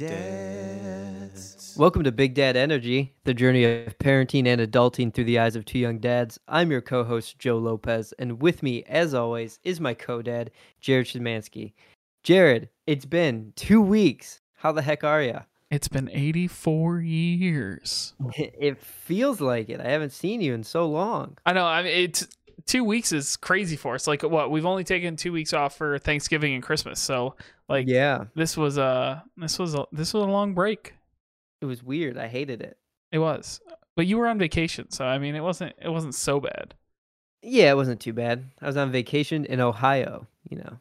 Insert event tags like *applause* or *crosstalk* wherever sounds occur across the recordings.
Dads. Welcome to Big Dad Energy, the journey of parenting and adulting through the eyes of two young dads. I'm your co host, Joe Lopez, and with me, as always, is my co dad, Jared Szymanski. Jared, it's been two weeks. How the heck are you? It's been 84 years. *laughs* It feels like it. I haven't seen you in so long. I know. I mean, it's two weeks is crazy for us. Like, what? We've only taken two weeks off for Thanksgiving and Christmas. So, like, yeah, this was a this was a this was a long break. it was weird. I hated it. It was, but you were on vacation, so I mean, it wasn't it wasn't so bad. Yeah, it wasn't too bad. I was on vacation in Ohio, you know,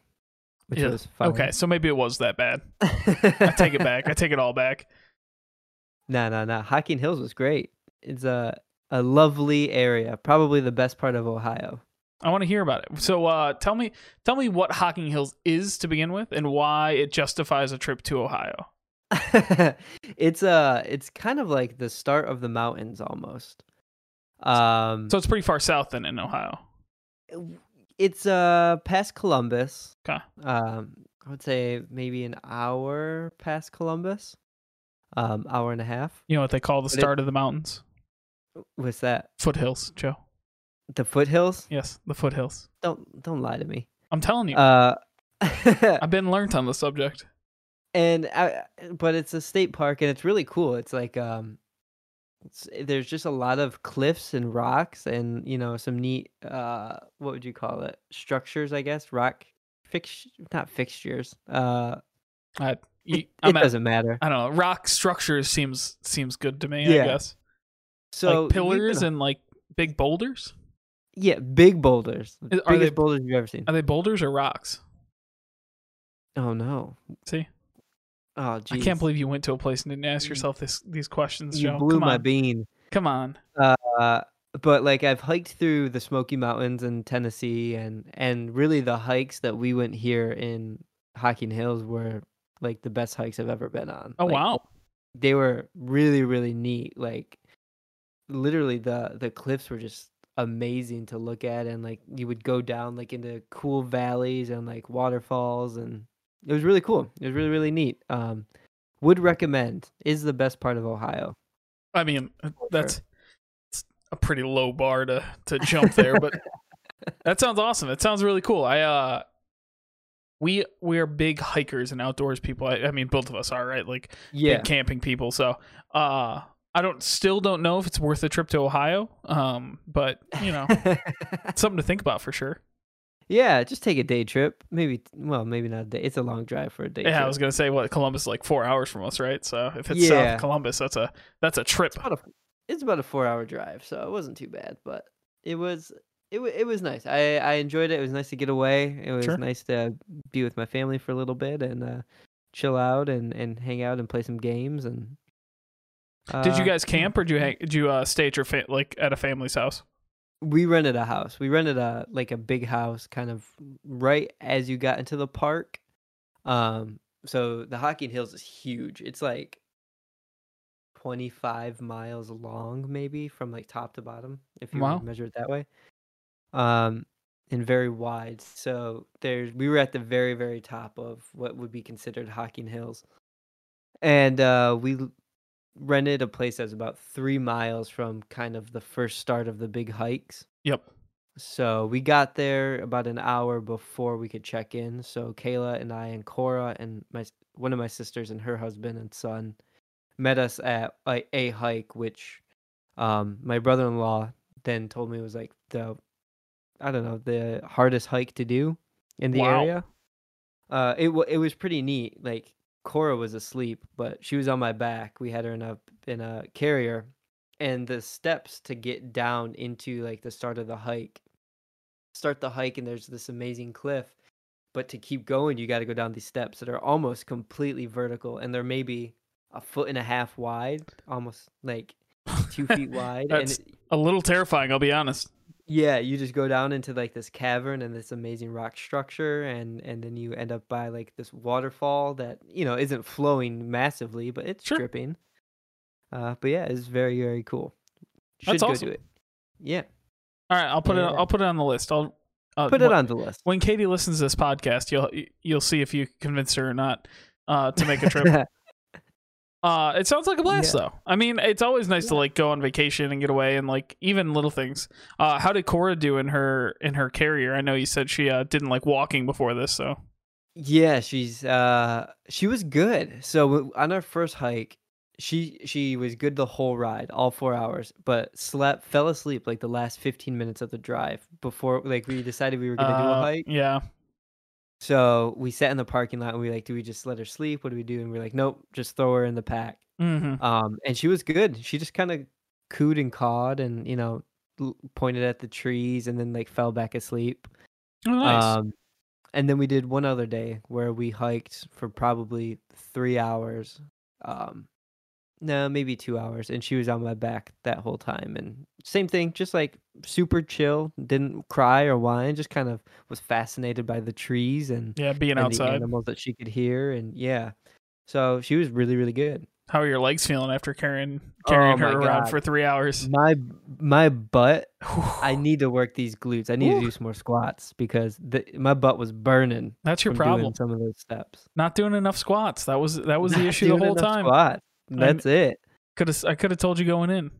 which Yeah, was fun. Okay, so maybe it was that bad. *laughs* I take it back. I take it all back. No, no, no. Hocking Hills was great. It's a a lovely area, probably the best part of Ohio. I want to hear about it. So, uh, tell me, tell me what Hocking Hills is to begin with, and why it justifies a trip to Ohio. *laughs* it's uh it's kind of like the start of the mountains almost. Um So it's pretty far south then in Ohio. it's uh past Columbus. Okay. Um I would say maybe an hour past Columbus. Um hour and a half. You know what they call the But it- start of the mountains? What's that? Foothills, Joe. The foothills? Yes, the foothills. Don't don't lie to me. I'm telling you, Uh *laughs* I've been learnt on the subject. and I, but it's a state park and it's really cool it's like um it's, there's just a lot of cliffs and rocks and you know some neat uh what would you call it structures i guess rock fix not fixtures uh I, it, you, *laughs* it I'm at- doesn't matter I don't know. Rock structures seems seems good to me. Yeah. I guess so like pillars and like big boulders. yeah big boulders the are biggest they- boulders you've ever seen Are they boulders or rocks? oh no See, oh geez. I can't believe you went to a place and didn't ask yourself this these questions, you Joe. blew Come my on, bean come on. uh but like I've hiked through the Smoky Mountains in Tennessee and and really the hikes that we went here in Hocking Hills were like the best hikes I've ever been on. Oh Like, wow, They were really really neat. Like literally the the cliffs were just amazing to look at and like you would go down like into cool valleys and like waterfalls and it was really cool. It was really really neat. Um would recommend is the best part of Ohio. I mean that's it's a pretty low bar to to jump there, but *laughs* that sounds awesome. It sounds really cool. I uh we we are big hikers and outdoors people. I, I mean both of us are, right? Like Yeah. big camping people. So uh I don't still don't know if it's worth a trip to Ohio. Um but you know, it's *laughs* something to think about for sure. Yeah, just take a day trip. Maybe, well, maybe not a day. It's a long drive for a day Yeah, trip. I was gonna say what Columbus is like four hours from us, right? So if it's south Yeah. of Columbus, that's a that's a trip. It's about a, it's about a four-hour drive, so it wasn't too bad. But it was, it it was nice. I I enjoyed it. It was nice to get away. It was Sure. nice to be with my family for a little bit and uh, chill out and and hang out and play some games. And Did you uh, guys camp or did you hang, did you uh, stay at your fa- like at a family's house? We rented a house. We rented a like a big house, kind of right as you got into the park. Um, so the Hocking Hills is huge. It's like 25 miles long, maybe from like top to bottom, if you Wow. measure it that way. Um, and very wide. So there's we were at the very very top of what would be considered Hocking Hills, and uh, we rented a place that's about three miles from kind of the first start of the big hikes. Yep. So we got there about an hour before we could check in. So Kayla and I and Cora and my one of my sisters and her husband and son met us at a, a hike, which um, my brother-in-law then told me was like the I don't know the hardest hike to do in the Wow. area. Uh, it wa it was pretty neat. Like Cora was asleep, but she was on my back. We had her in a in a carrier, and the steps to get down into like the start of the hike start the hike and there's this amazing cliff but to keep going you got to go down these steps that are almost completely vertical and they're maybe a foot and a half wide almost like two *laughs* feet wide That's- and it- A little terrifying, I'll be honest. Yeah you just go down into like this cavern and this amazing rock structure and and then you end up by like this waterfall that you know isn't flowing massively but it's Sure. dripping uh but yeah it's very very cool should That's go awesome. do it yeah All right, I'll put it. I'll put it on the list. I'll uh, put it on the list when Katie listens to this podcast. You'll you'll see if you convince her or not uh, to make a trip. *laughs* Uh, it sounds like a blast Yeah. though. I mean, it's always nice to like go on vacation and get away and like even little things. Uh, how did Cora do in her in her carrier? I know you said she uh, didn't like walking before this, so Yeah, she's uh she was good. So on our first hike, she she was good the whole ride, all 4 hours, but slept fell asleep like the last 15 minutes of the drive before like we decided we were going to do a uh, hike. yeah, So we sat in the parking lot and we like, do we just let her sleep? What do we do? And we're like, nope, just throw her in the pack. hmm Um, and she was good. She just kind of cooed and cawed and you know l- pointed at the trees and then like fell back asleep. oh, nice. Um, and then we did one other day where we hiked for probably three hours. Um, no, maybe two hours, and she was on my back that whole time. And same thing, just like super chill, didn't cry or whine, just kind of was fascinated by the trees and, yeah, being and the outside. animals that she could hear, and yeah. So she was really, really good. How are your legs feeling after carrying oh carrying Oh her my around God. for three hours? My my butt I need to work these glutes. I need Whew. to do some more squats because the, my butt was burning That's your problem. some of those steps. Not doing enough squats. That was that was the issue the whole time. Squats. That's it. Could have I could have told you going in.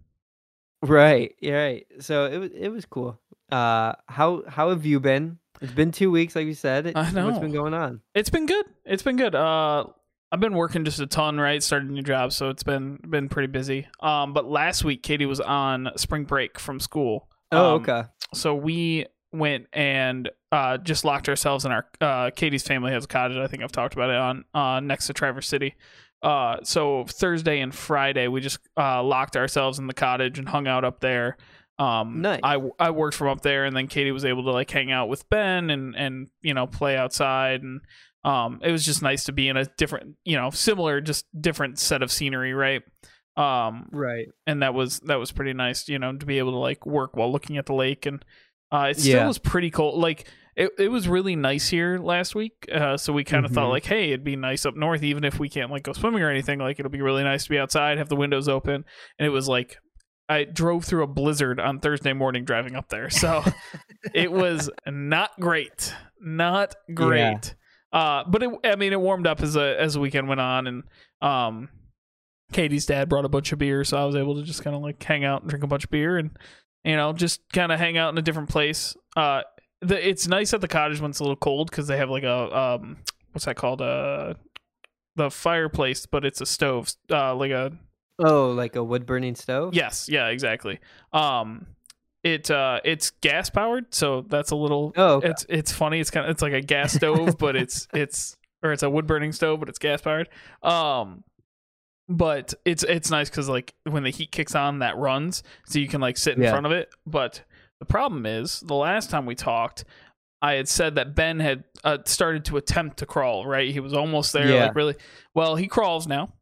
Right. Yeah. Right. So it was it was cool. Uh, how how have you been? It's been two weeks, like you said. I know. What's been going on? It's been good. It's been good. Uh, I've been working just a ton, right? Started a new job, so it's been been pretty busy. Um, but last week Katie was on spring break from school. Oh, Um, okay. So we went and uh, just locked ourselves in our uh, Katie's family has a cottage. I think I've talked about it on uh, next to Traverse City. Uh, so Thursday and Friday we just uh, locked ourselves in the cottage and hung out up there. Um, Nice. I I worked from up there, and then Katie was able to like hang out with Ben and and you know play outside, and um, it was just nice to be in a different, you know, similar, just different set of scenery, right? Um, Right. and that was that was pretty nice you know to be able to like work while looking at the lake and uh it still Yeah. was pretty cold like it, it was really nice here last week uh so we kind of thought Mhm. like hey it'd be nice up north even if we can't like go swimming or anything like it'll be really nice to be outside have the windows open and it was like i drove through a blizzard on thursday morning driving up there so *laughs* it was not great not great uh but it i mean it warmed up as a as the weekend went on and um Katie's dad brought a bunch of beer, so I was able to just kind of like hang out and drink a bunch of beer and you know just kind of hang out in a different place. Uh, the it's nice at the cottage when it's a little cold because they have like a um what's that called uh the fireplace, but it's a stove uh like a Oh, like a wood burning stove. yes yeah exactly um it uh it's gas powered so that's a little Oh, okay. it's it's funny it's kind of it's like a gas stove but it's *laughs* it's or it's a wood burning stove but it's gas powered um but it's it's nice because like when the heat kicks on that runs so you can like sit in Yeah. front of it but the problem is the last time we talked i had said that ben had uh, started to attempt to crawl right he was almost there Yeah. like really well he crawls now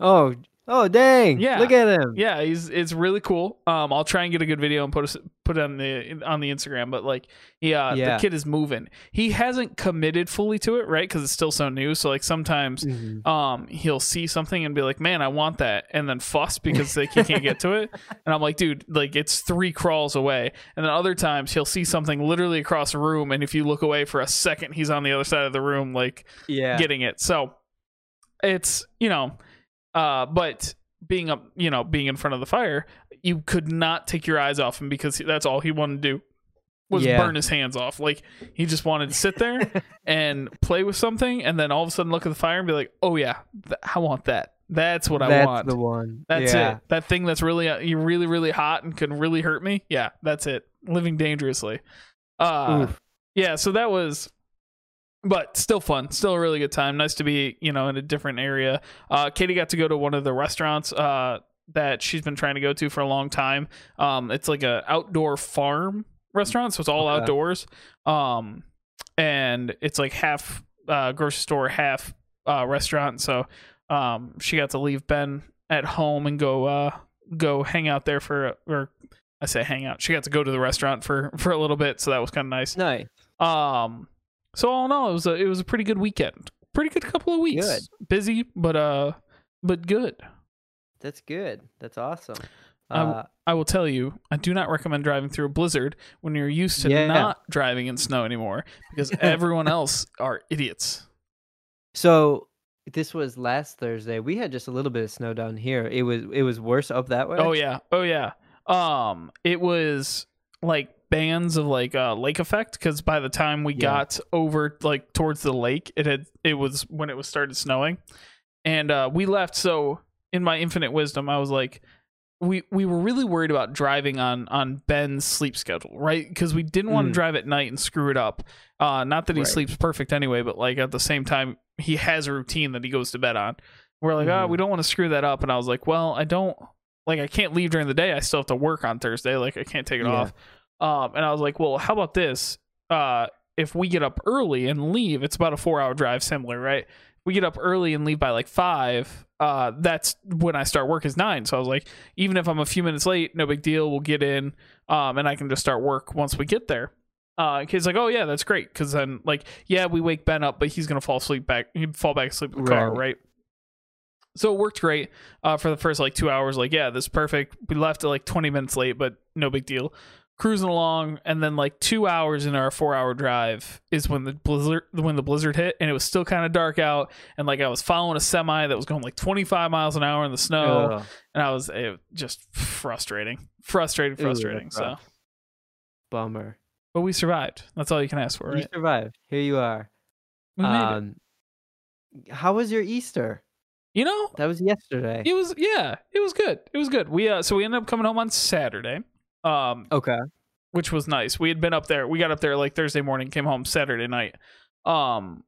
Oh, oh, dang! Yeah. Look at him. yeah he's it's really cool um i'll try and get a good video and put us put it on the on the instagram but like yeah, Yeah. the kid is moving he hasn't committed fully to it right because it's still so new so like sometimes Mhm. um he'll see something and be like man i want that and then fuss because like he can't get to it *laughs* and i'm like dude like it's three crawls away and then other times he'll see something literally across the room and if you look away for a second he's on the other side of the room like Yeah. getting it. So it's you know, uh, but being up, you know, being in front of the fire, you could not take your eyes off him because that's all he wanted to do was Yeah. burn his hands off. Like he just wanted to sit there *laughs* and play with something, and then all of a sudden look at the fire and be like, "Oh yeah, th- I want that. That's what I That's want. the one. That's yeah. it. That thing that's really uh, you really really hot and can really hurt me. Yeah, that's it. Living dangerously. Uh, Oof. yeah. So that was, but still fun. Still a really good time. Nice to be you know in a different area. Uh, Katie got to go to one of the restaurants. Uh, that she's been trying to go to for a long time. Um, it's like a outdoor farm restaurant, so it's all Okay. outdoors. Um, and it's like half uh, grocery store, half uh, restaurant. So um, she got to leave Ben at home and go uh, go hang out there for or I say hang out. She got to go to the restaurant for for a little bit, so that was kind of nice. Nice. Um, so all in all, it was a it was a pretty good weekend. Pretty good couple of weeks. Good. Busy, but uh, but good. That's good. That's awesome. I w- Uh, I will tell you, I do not recommend driving through a blizzard when you're used to Yeah. not driving in snow anymore because *laughs* everyone else are idiots. so this was last Thursday. We had just a little bit of snow down here. It was it was worse up that way. Oh yeah. Oh yeah. Um it was like bands of like uh lake effect cuz by the time we Yeah. got over like towards the lake it had it was when it was started snowing. And uh we left so in my infinite wisdom I was like we we were really worried about driving on on Ben's sleep schedule, right? Because we didn't want to Mm. drive at night and screw it up. Uh not that he Right. sleeps perfect anyway, but like at the same time he has a routine that he goes to bed on. We're like, oh, Mhm. we don't want to screw that up. And I was like, well, I don't like I can't leave during the day. I still have to work on Thursday. Like I can't take it Yeah. off. Um, and I was like, well, how about this? Uh, if we get up early and leave, it's about a four hour drive, similar, right? We get up early and leave by like five. Uh, that's when I start work is nine. So I was like, even if I'm a few minutes late, no big deal. We'll get in, um, and I can just start work once we get there. Uh, kid's like, oh yeah, that's great. Because then, like, yeah, we wake Ben up, but he's gonna fall asleep back. He'd fall back asleep in the car, Right. right? So it worked great uh, for the first like two hours. Like, yeah, this is perfect. We left at like 20 minutes late, but no big deal. Cruising along, and then like two hours in our four-hour drive is when the blizzard when the blizzard hit, and it was still kind of dark out. And like I was following a semi that was going like 25 miles an hour in the snow, Ugh. and I was it, just frustrating, frustrating, frustrating. So, bummer. but we survived. That's all you can ask for, You right? survived. Here you are. We. Um, how was your Easter? You know, That was yesterday. it was yeah, it was good. It was good. We uh, so we ended up coming home on Saturday. Um, Okay. which was nice. We had been up there. We got up there like Thursday morning, came home Saturday night. Um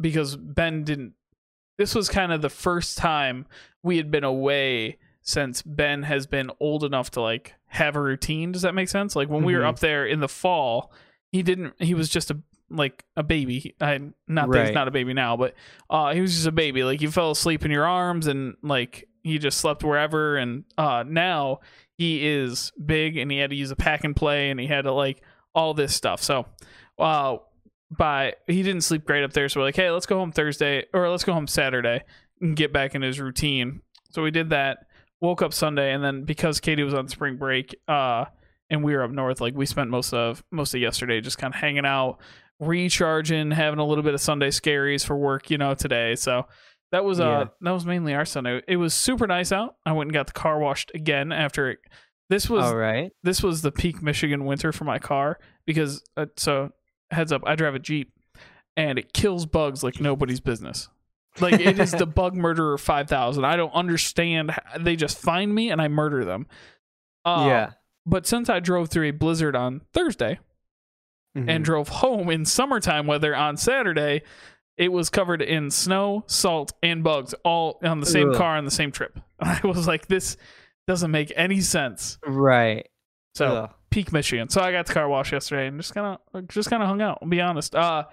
because Ben didn't this was kind of the first time we had been away since Ben has been old enough to like have a routine. Does that make sense? Like when we were Mhm. up there in the fall, he didn't he was just a like a baby. I not that he's not a baby now, but uh he was just a baby. Like you fell asleep in your arms and like he just slept wherever and uh now he is big and he had to use a pack and play and he had to like all this stuff. So, uh, by he didn't sleep great up there. So we're like, hey, let's go home Thursday or let's go home Saturday and get back in his routine. So we did that. Woke up Sunday and then because Katie was on spring break, uh, and we were up north, like we spent most of most of yesterday just kind of hanging out, recharging, having a little bit of Sunday scaries for work, you know, today. So that was uh Yeah. that was mainly our Sunday. It was super nice out. I went and got the car washed again after it. This was All right. this was the peak Michigan winter for my car because uh, so heads up, I drive a Jeep and it kills bugs like nobody's business. Like it is the *laughs* bug murderer 5000. I don't understand. how- They just find me and I murder them. Uh, yeah. But since I drove through a blizzard on Thursday Mhm. and drove home in summertime weather on Saturday, it was covered in snow, salt, and bugs all on the same Ugh. car on the same trip. *laughs* I was like, this doesn't make any sense. right. So Ugh. peak Michigan. So I got the car wash yesterday and just kind of just kind of hung out. I'll be honest. Uh,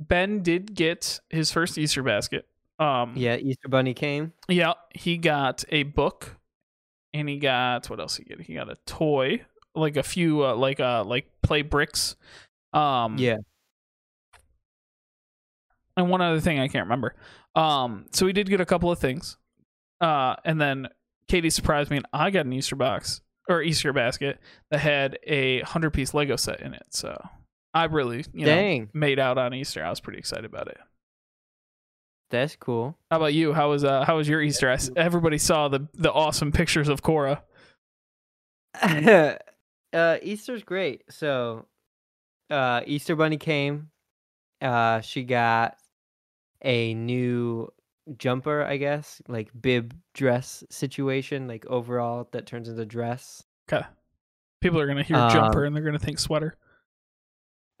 Ben did get his first Easter basket. Um, yeah, Easter Bunny came. yeah, he got a book, and he got what else he get? He got a toy, like a few, uh, like uh, like play bricks. Um, Yeah. And one other thing I can't remember. Um, so we did get a couple of things. Uh, and then Katie surprised me, and I got an Easter box or Easter basket that had a hundred piece Lego set in it. So I really, you know, made out on Easter. I was pretty excited about it. That's cool. How about you? How was uh how was your Easter? I everybody saw the the awesome pictures of Cora. *laughs* uh, Easter's great. So, uh, Easter Bunny came. Uh, she got a new jumper, I guess, like bib dress situation, like overall that turns into dress. Okay, people are gonna hear Um, jumper and they're gonna think sweater.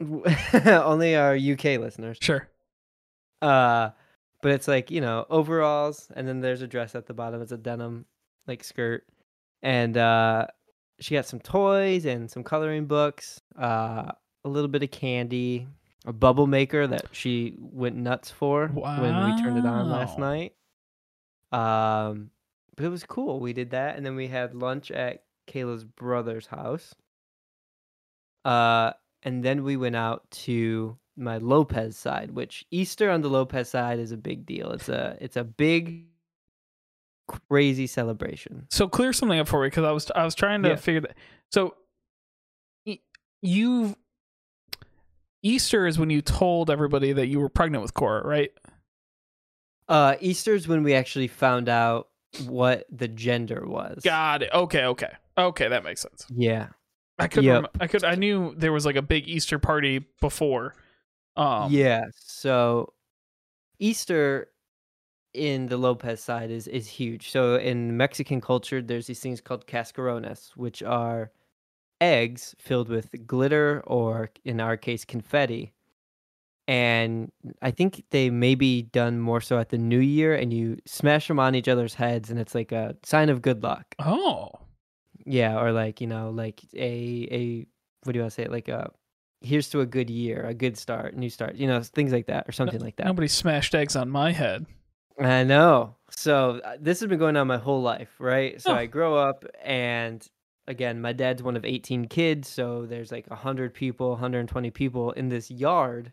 *laughs* Only our UK listeners. Sure. Uh, but it's like you know overalls, and then there's a dress at the bottom. It's a denim like skirt, and uh, she got some toys and some coloring books. Uh, a little bit of candy, a bubble maker that she went nuts for when we turned it on last night. Um, but it was cool. We did that, and then we had lunch at Kayla's brother's house. Uh, and then we went out to my Lopez side, which Easter on the Lopez side is a big deal. It's a it's a big crazy celebration. So clear something up for me because I was I was trying to Yeah. figure that. So y- you Easter is when you told everybody that you were pregnant with Cora, right? Uh, Easter is when we actually found out what the gender was. Got it. Okay, okay, okay. That makes sense. Yeah. I could. Yep. Rem- I could. I knew there was like a big Easter party before. Um, yeah. So Easter in the Lopez side is is huge. So in Mexican culture, there's these things called cascarones, which are eggs filled with glitter or in our case confetti. And I think they may be done more so at the new year and you smash them on each other's heads and it's like a sign of good luck. Oh. Yeah, or like, you know, like a a what do you want to say? Like a here's to a good year, a good start, new start, you know, things like that or something like that. Nobody smashed eggs on my head. I know. So uh, this has been going on my whole life, right? So Oh. I grow up and again, my dad's one of 18 kids, so there's like 100 people, 120 people in this yard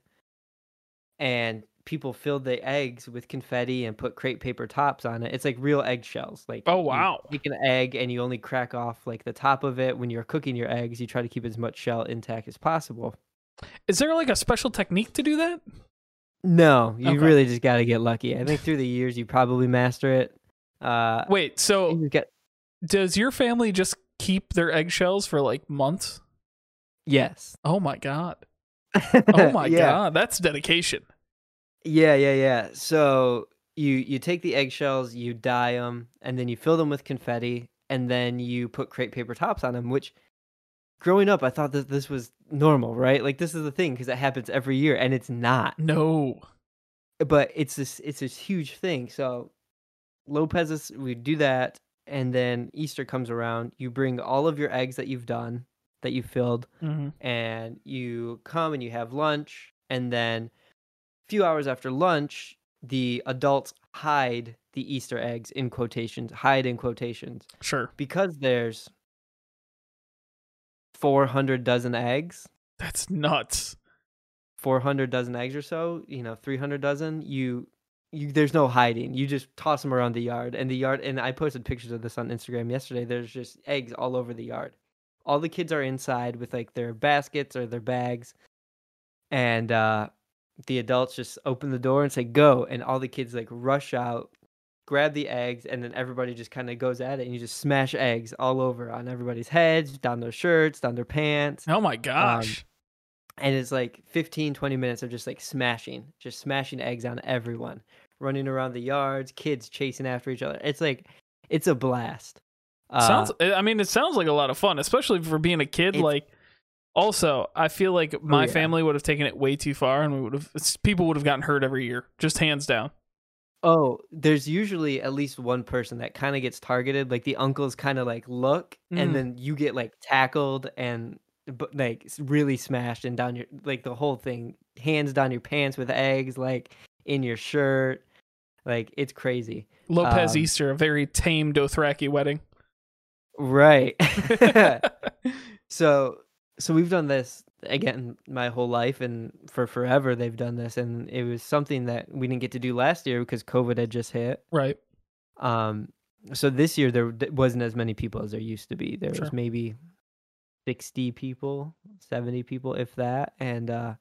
and people filled the eggs with confetti and put crepe paper tops on it. It's like real eggshells. Like Oh, wow, you take an egg and you only crack off like the top of it when you're cooking your eggs. You try to keep as much shell intact as possible. Is there like a special technique to do that? No, you Okay. really just got to get lucky. I think through the years you probably master it. Uh, Wait. So get does your family just keep their eggshells for like months? yes. Oh my god. Oh *laughs* my yeah. god. That's dedication. Yeah, yeah, yeah. So you you take the eggshells, you dye them, and then you fill them with confetti, and then you put crepe paper tops on them. Which, growing up, I thought that this was normal, right? Like this is the thing because it happens every year, and it's not. No. But it's this it's this huge thing. So Lopez's we do that, and then Easter comes around. You bring all of your eggs that you've done, that you filled, hmm and you come and you have lunch and then a few hours after lunch the adults hide the easter eggs in quotations hide in quotations Sure. because there's 400 dozen eggs That's nuts. 400 dozen eggs or so you know 300 dozen you you there's no hiding. You just toss them around the yard. And the yard and i posted pictures of this on instagram yesterday. There's just eggs all over the yard. All the kids are inside with like their baskets or their bags. And uh the adults just open the door and say go. And all the kids like rush out grab the eggs and then everybody just kind of goes at it. And you just smash eggs all over on everybody's heads down their shirts down their pants. Oh my gosh. And it's like 15 20 minutes of just like smashing just smashing eggs on everyone running around the yards kids chasing after each other it's like it's a blast uh, sounds I mean it sounds like a lot of fun, especially for being a kid like also, I feel like my yeah. family would have taken it way too far and we would have people would have gotten hurt every year, just hands down. oh there's usually at least one person that kind of gets targeted like the uncles kind of like look Mm. and then you get like tackled and but like really smashed and down your like the whole thing hands down your pants with eggs like in your shirt like it's crazy Lopez Um, Easter, a very tame Dothraki wedding. right *laughs* *laughs* so so we've done this again my whole life and for forever they've done this and it was something that we didn't get to do last year because covid had just hit right. um so this year there wasn't as many people as there used to be there Sure. was maybe 60 people 70 people if that and uh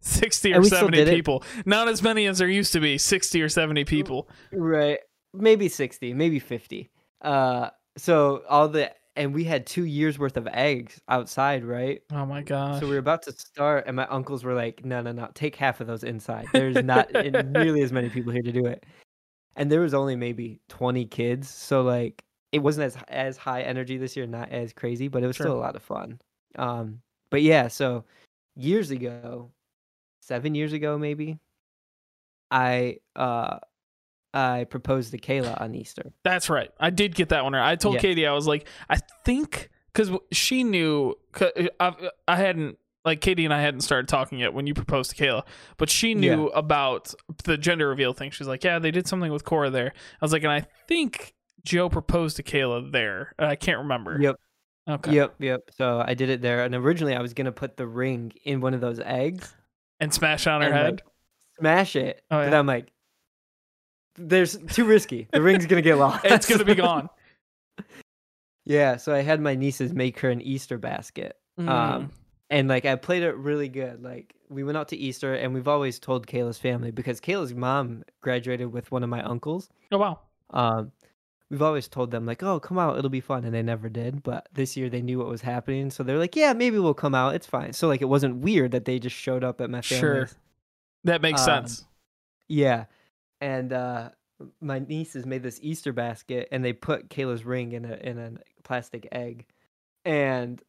60 or And we still 70 did it. people. Not as many as there used to be, 60 or 70 people. right maybe 60 maybe 50 uh so all the and we had two years worth of eggs outside right Oh my God. So we were about to start, and my uncles were like, "No, no, no, take half of those inside. There's not *laughs* nearly as many people here to do it." And there was only maybe 20 kids, so like it wasn't as as high energy this year, not as crazy, but it was Sure. still a lot of fun. Um, but yeah, so years ago, seven years ago maybe, I uh I proposed to Kayla on Easter. That's right. I did get that one right. I told. Katie, I was like, I think because she knew, 'cause I, I hadn't, like, Katie and I hadn't started talking yet when you proposed to Kayla, but she knew about the gender reveal thing. She's like, yeah, they did something with Cora there. I was like, and I think Joe proposed to Kayla there. I can't remember. Yep. Okay. Yep, yep. So I did it there, and originally I was gonna put the ring in one of those eggs. And smash on her head. like, smash it. Oh, But. I'm like, there's too risky. The ring's gonna get lost. it's going to be gone. *laughs* yeah. So I had my nieces make her an Easter basket. Mm. Um, and like I played it really good. Like we went out to Easter, and we've always told Kayla's family because Kayla's mom graduated with one of my uncles. Oh wow. Um, we've always told them like, "Oh, come out, it'll be fun," and they never did. But this year they knew what was happening, so they're like, "Yeah, maybe we'll come out. It's fine." So like it wasn't weird that they just showed up at my Sure. That makes Um, sense. Yeah, and uh, my nieces made this Easter basket, and they put Kayla's ring in a in a plastic egg, and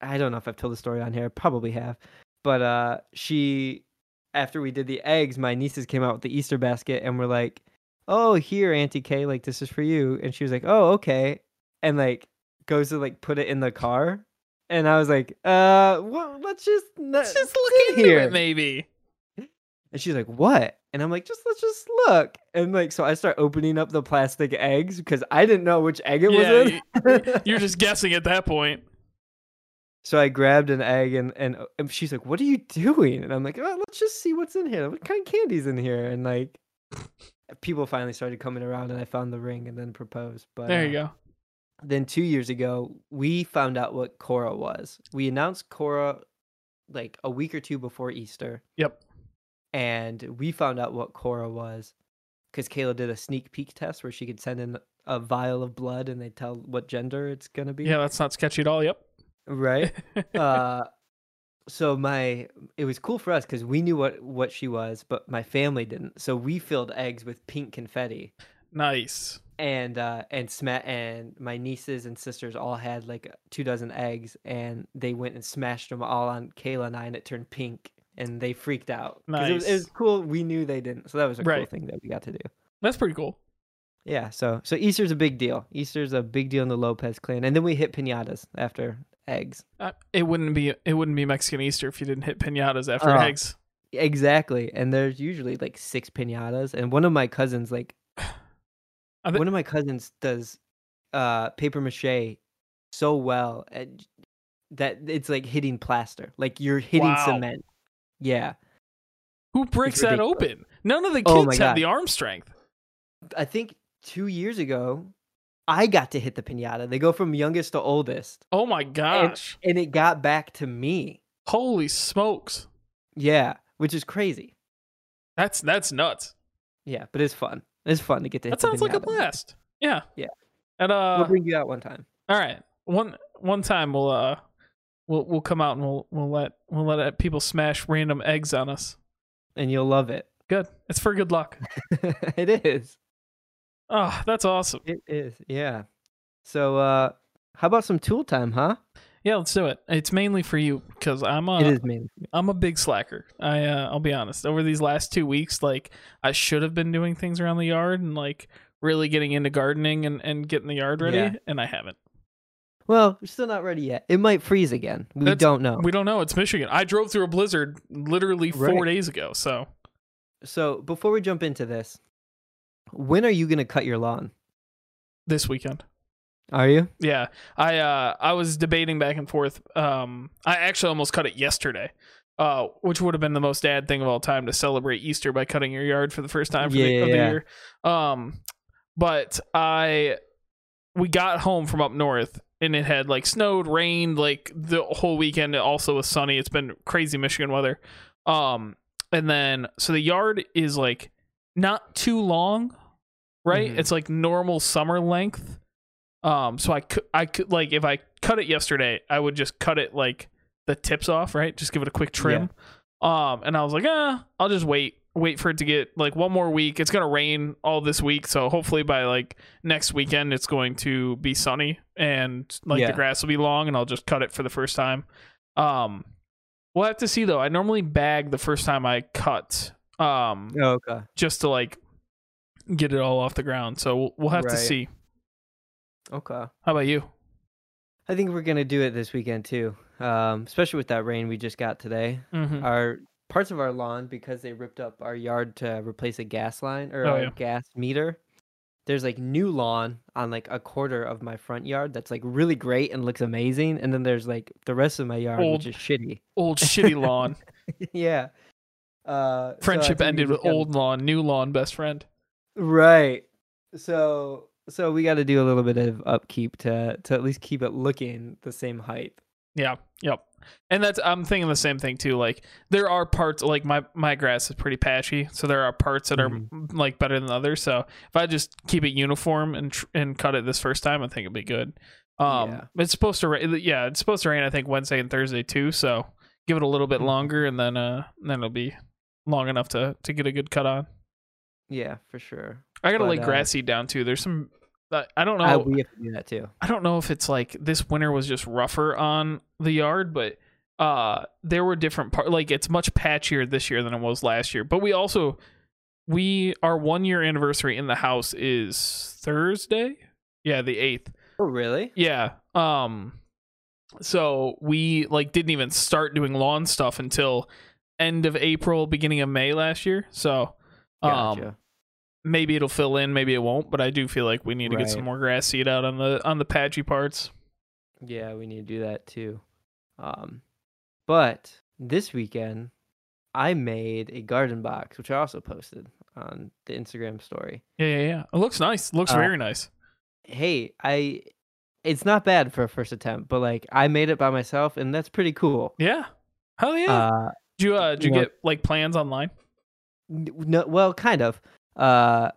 I don't know if I've told the story on here. I probably have, but uh, she after we did the eggs, my nieces came out with the Easter basket, and were like, "Oh, here, Auntie Kay, like this is for you," and she was like, "Oh, okay," and like goes to like put it in the car. And I was like, uh, well, let's just Let's let- just look into here. it, maybe. And she's like, "What?" And I'm like, "Just let's just look." And like, so I start opening up the plastic eggs because I didn't know which egg it Yeah, was in. *laughs* You're just guessing at that point. so I grabbed an egg and, and and she's like, "What are you doing?" And I'm like, oh, "Let's just see what's in here. What kind of candy's in here?" And like, people finally started coming around, and I found the ring and then proposed. But There uh, you go. Then two years ago, we found out what Cora was. We announced Cora like a week or two before Easter. Yep. and we found out what Cora was because Kayla did a sneak peek test where she could send in a vial of blood and they tell what gender it's gonna be. Yeah, that's not sketchy at all. Yep. Right. *laughs* uh, so my it was cool for us because we knew what what she was, but my family didn't. So we filled eggs with pink confetti. nice. And uh and sma- and my nieces and sisters all had like two dozen eggs, and they went and smashed them all on Kayla and I, and it turned pink, and they freaked out. 'Cause It was, it was cool. We knew they didn't, so that was a cool thing that we got to do. That's pretty cool. Yeah, so so Easter's a big deal. Easter's a big deal in the Lopez clan, and then we hit pinatas after eggs. Uh, it wouldn't be it wouldn't be Mexican Easter if you didn't hit pinatas after Oh. eggs. Exactly, and there's usually like six pinatas, and one of my cousins like *sighs* one of my cousins does uh paper mache so well and that it's like hitting plaster, like you're hitting Wow. cement. Yeah, Who breaks that open? None of the Oh kids have God. the arm strength. I think two years ago, I got to hit the pinata. They go from youngest to oldest, Oh my gosh. and it got back to me. Holy smokes. Yeah, which is crazy. That's that's nuts. Yeah, but it's fun. It's fun to get to. That hit the sounds like a blast. Yeah. Yeah. And uh We'll bring you out one time. all right. One one time we'll uh we'll we'll come out and we'll we'll let we'll let uh, people smash random eggs on us. and you'll love it. Good. It's for good luck. *laughs* it is. Oh, that's awesome. It is. Yeah. So, uh, how about some tool time, huh? Yeah, let's do it. It's mainly for you because I'm a it is mainly. I'm a big slacker. I uh, I'll be honest. Over these last two weeks, like I should have been doing things around the yard and like really getting into gardening and, and getting the yard ready, Yeah. and I haven't. Well, we're still not ready yet. It might freeze again. We That's- don't know. We don't know. It's Michigan. I drove through a blizzard literally four Right. days ago. So So, before we jump into this, when are you going to cut your lawn? this weekend. Are you? Yeah, I uh I was debating back and forth. Um, I actually almost cut it yesterday, uh, which would have been the most dad thing of all time to celebrate Easter by cutting your yard for the first time for the, Yeah, of the year. Um, but I we got home from up north and it had like snowed, rained like the whole weekend. It also was sunny. It's been crazy Michigan weather. Um, and then so the yard is like not too long, right? Mhm. It's like normal summer length. Um, so I could, I could like if I cut it yesterday, I would just cut it like the tips off, right? Just give it a quick trim. Um, and I was like, ah, I'll just wait, wait for it to get like one more week. It's gonna rain all this week, so hopefully by like next weekend, it's going to be sunny and like Yeah. the grass will be long, and I'll just cut it for the first time. Um, we'll have to see though. I normally bag the first time I cut, um, Oh, okay. just to like get it all off the ground. So we'll, we'll have to see. Okay. How about you? I think we're gonna do it this weekend too. Um, especially with that rain we just got today. Mm-hmm. Our parts of our lawn because they ripped up our yard to replace a gas line or Oh, a yeah. gas meter. There's like new lawn on like a quarter of my front yard that's like really great and looks amazing, and then there's like the rest of my yard Old. which is shitty. Old shitty lawn. *laughs* yeah. Uh, Friendship we ended with old lawn, new lawn, best friend. Right. So so we got to do a little bit of upkeep to to at least keep it looking the same height. Yeah. Yep. And that's I'm thinking the same thing too. Like there are parts like my my grass is pretty patchy, so there are parts that are Mhm. like better than others. So if I just keep it uniform and tr- and cut it this first time, I think it'll be good. Um, Yeah. it's supposed to rain. Yeah, it's supposed to rain. I think Wednesday and Thursday too. So give it a little bit Mhm. longer, and then uh then it'll be long enough to to get a good cut on. Yeah, for sure. I gotta But, lay uh, grass seed down too. There's some. uh, I don't know. I, we have to do that too. I don't know if it's like this winter was just rougher on the yard, but uh there were different parts. like it's much patchier this year than it was last year. But we also we our 1 year anniversary in the house is Thursday? Yeah, the 8th. Oh, really? Yeah. Um so we like didn't even start doing lawn stuff until end of April, beginning of May last year. So um maybe it'll fill in, maybe it won't, but I do feel like we need to get some more grass seed out on the on the patchy parts. Yeah, we need to do that too. Um, but this weekend, I made a garden box, which I also posted on the Instagram story. Yeah, yeah, yeah. It looks nice. It looks Uh, very nice. Hey, I, it's not bad for a first attempt, but like I made it by myself, and that's pretty cool. Yeah. Hell yeah. Uh, did you uh did you you know- get like plans online? No, well, kind of. Uh,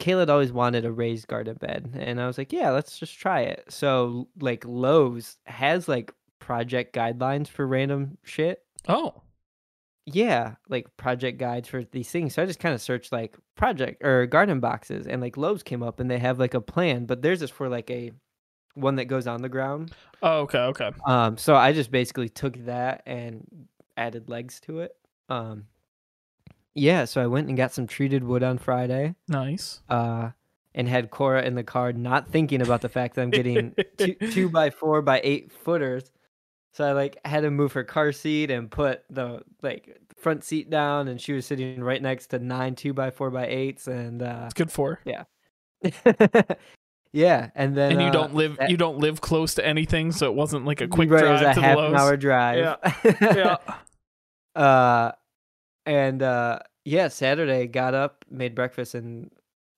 Kayla had always wanted a raised garden bed, and I was like, yeah, let's just try it. So, like, Lowe's has like project guidelines for random shit. Oh. yeah like project guides for these things so i just kind of searched like project or garden boxes and like Lowe's came up and they have like a plan but theirs is for like a one that goes on the ground Oh, okay, okay. um so i just basically took that and added legs to it um yeah so i went and got some treated wood on friday Nice. uh and had cora in the car not thinking about the fact that i'm getting two, two by four by eight footers. So I like had to move her car seat and put the like front seat down, and she was sitting right next to nine two by four by eights, and uh, It's good for. yeah, *laughs* yeah. and then And you uh, don't live that- you don't live close to anything, so it wasn't like a quick right, it was a half an hour drive. Yeah. *laughs* uh, and uh, yeah, Saturday got up, made breakfast, and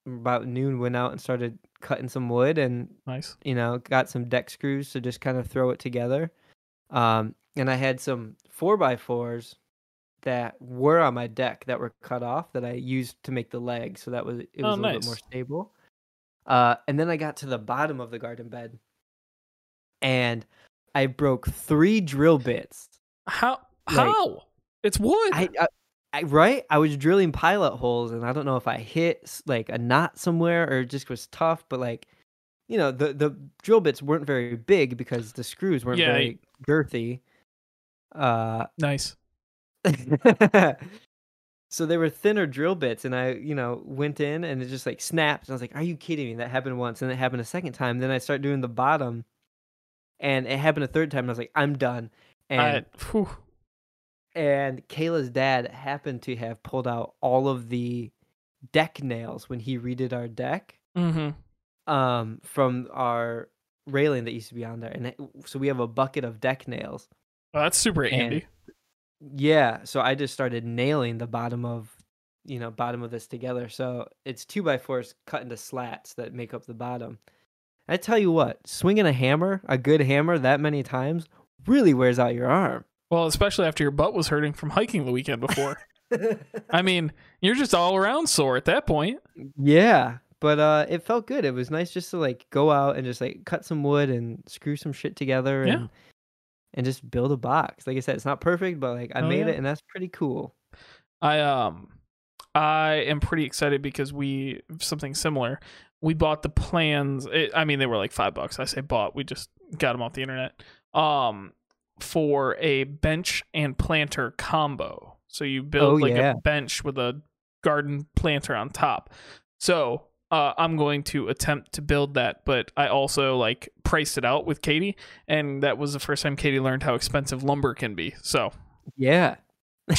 about noon went out and started cutting some wood and Nice. you know, got some deck screws to just kind of throw it together. Um, and I had some four by fours that were on my deck that were cut off that I used to make the legs, so that was it was Oh, a little bit more stable. Uh, and then I got to the bottom of the garden bed, and I broke three drill bits. How Like- how? It's wood. I, I, I right, I was drilling pilot holes, and I don't know if I hit like a knot somewhere or it just was tough, but like, you know, the the drill bits weren't very big because the screws weren't Yeah, very girthy. Uh, nice. *laughs* so they were thinner drill bits, and I, you know, went in and it just like snapped. And I was like, "Are you kidding me?" That happened once, and it happened a second time. Then I start doing the bottom, and it happened a third time. And I was like, "I'm done." And I, whew. And Kayla's dad happened to have pulled out all of the deck nails when he redid our deck Mhm. um from our railing that used to be on there. And it- so we have a bucket of deck nails. Well, that's super And- handy. yeah so i just started nailing the bottom of you know bottom of this together. So it's two by fours cut into slats that make up the bottom. I tell you what swinging a hammer a good hammer that many times really wears out your arm Well, especially after your butt was hurting from hiking the weekend before. *laughs* I mean, you're just all around sore at that point. Yeah, but uh, it felt good. It was nice just to like go out and just like cut some wood and screw some shit together Yeah. and and just build a box. Like I said, it's not perfect, but like I Oh, made yeah. it, and that's pretty cool. I um I am pretty excited because we something similar. We bought the plans. It, I mean, they were like five bucks. I say bought. We just got them off the internet. Um, for a bench and planter combo. So you build Oh, like yeah. a bench with a garden planter on top. So uh, I'm going to attempt to build that, but I also like priced it out with Katie, and that was the first time Katie learned how expensive lumber can be. So Yeah.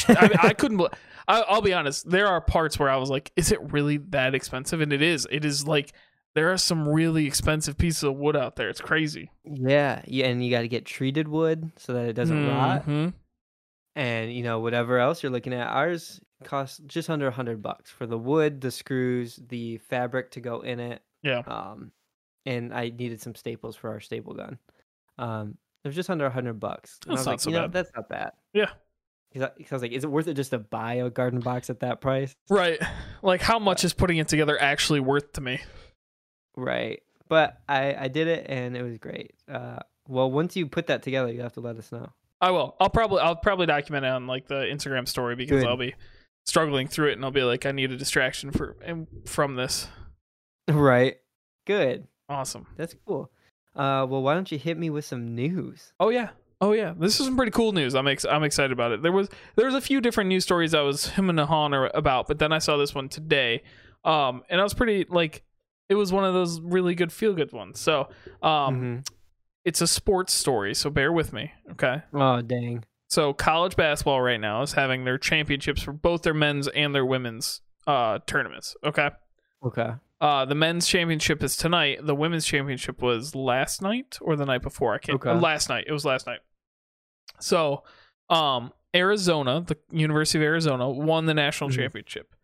I, I *laughs* couldn't. I, I'll be honest. There are parts where I was like, "Is it really that expensive?" And it is. It is like there are some really expensive pieces of wood out there. It's crazy. yeah, yeah, and you got to get treated wood so that it doesn't rot, Mhm. and you know whatever else you're looking at. Ours costs just under a hundred bucks for the wood, the screws, the fabric to go in it. Yeah. Um, and I needed some staples for our staple gun. Um, It was just under a hundred bucks. And I That's was not like, so you know, bad. that's not bad. Yeah. Because I, I was like, is it worth it just to buy a garden box at that price? Right. Like how much is putting it together actually worth to me? Right. But I I did it and it was great. Uh, well, once you put that together, you have to let us know. I will. I'll probably I'll probably document it on like the Instagram story because Good. I'll be struggling through it and I'll be like I need a distraction for and from this. Right. Good. Awesome. That's cool. Uh, well, why don't you hit me with some news? Oh yeah. Oh yeah. This is some pretty cool news. I'm ex- I'm excited about it. There was there was a few different news stories I was him and Han about, but then I saw this one today. Um and I was pretty like it was one of those really good feel good ones. So, um Mhm. it's a sports story, so bear with me, okay? Oh dang. So college basketball right now is having their championships for both their men's and their women's uh tournaments. Okay. Okay. Uh the men's championship is tonight. The women's championship was last night or the night before. I can't Okay. uh, last night. It was last night. So um Arizona, the University of Arizona, won the national Mhm. championship.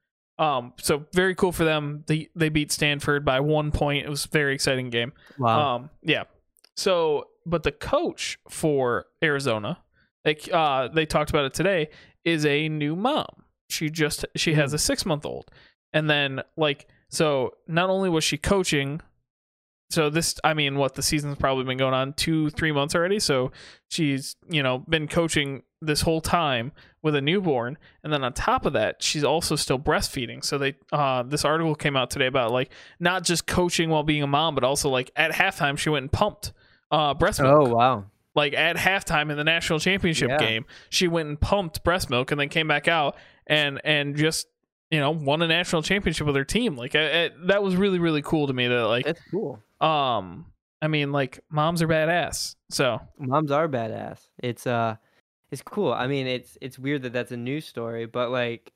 Um so very cool for them. They they beat Stanford by one point. It was a very exciting game. Wow. Um, yeah. So, but the coach for Arizona, like uh, they talked about it today, is a new mom. She just she has a six month old, and then like so, not only was she coaching. So this, I mean, what the season's probably been going on two, three months already. So she's, you know, been coaching this whole time with a newborn, and then on top of that, she's also still breastfeeding. So they, uh, this article came out today about like not just coaching while being a mom, but also like at halftime she went and pumped uh, breast milk. oh wow. Like at halftime in the national championship Yeah. game, she went and pumped breast milk and then came back out and and just you know won a national championship with her team. Like I, I, that was really really cool to me. That like That's cool. um I mean like moms are badass. So Moms are badass. It's uh, it's cool. I mean, it's it's weird that that's a news story, but like,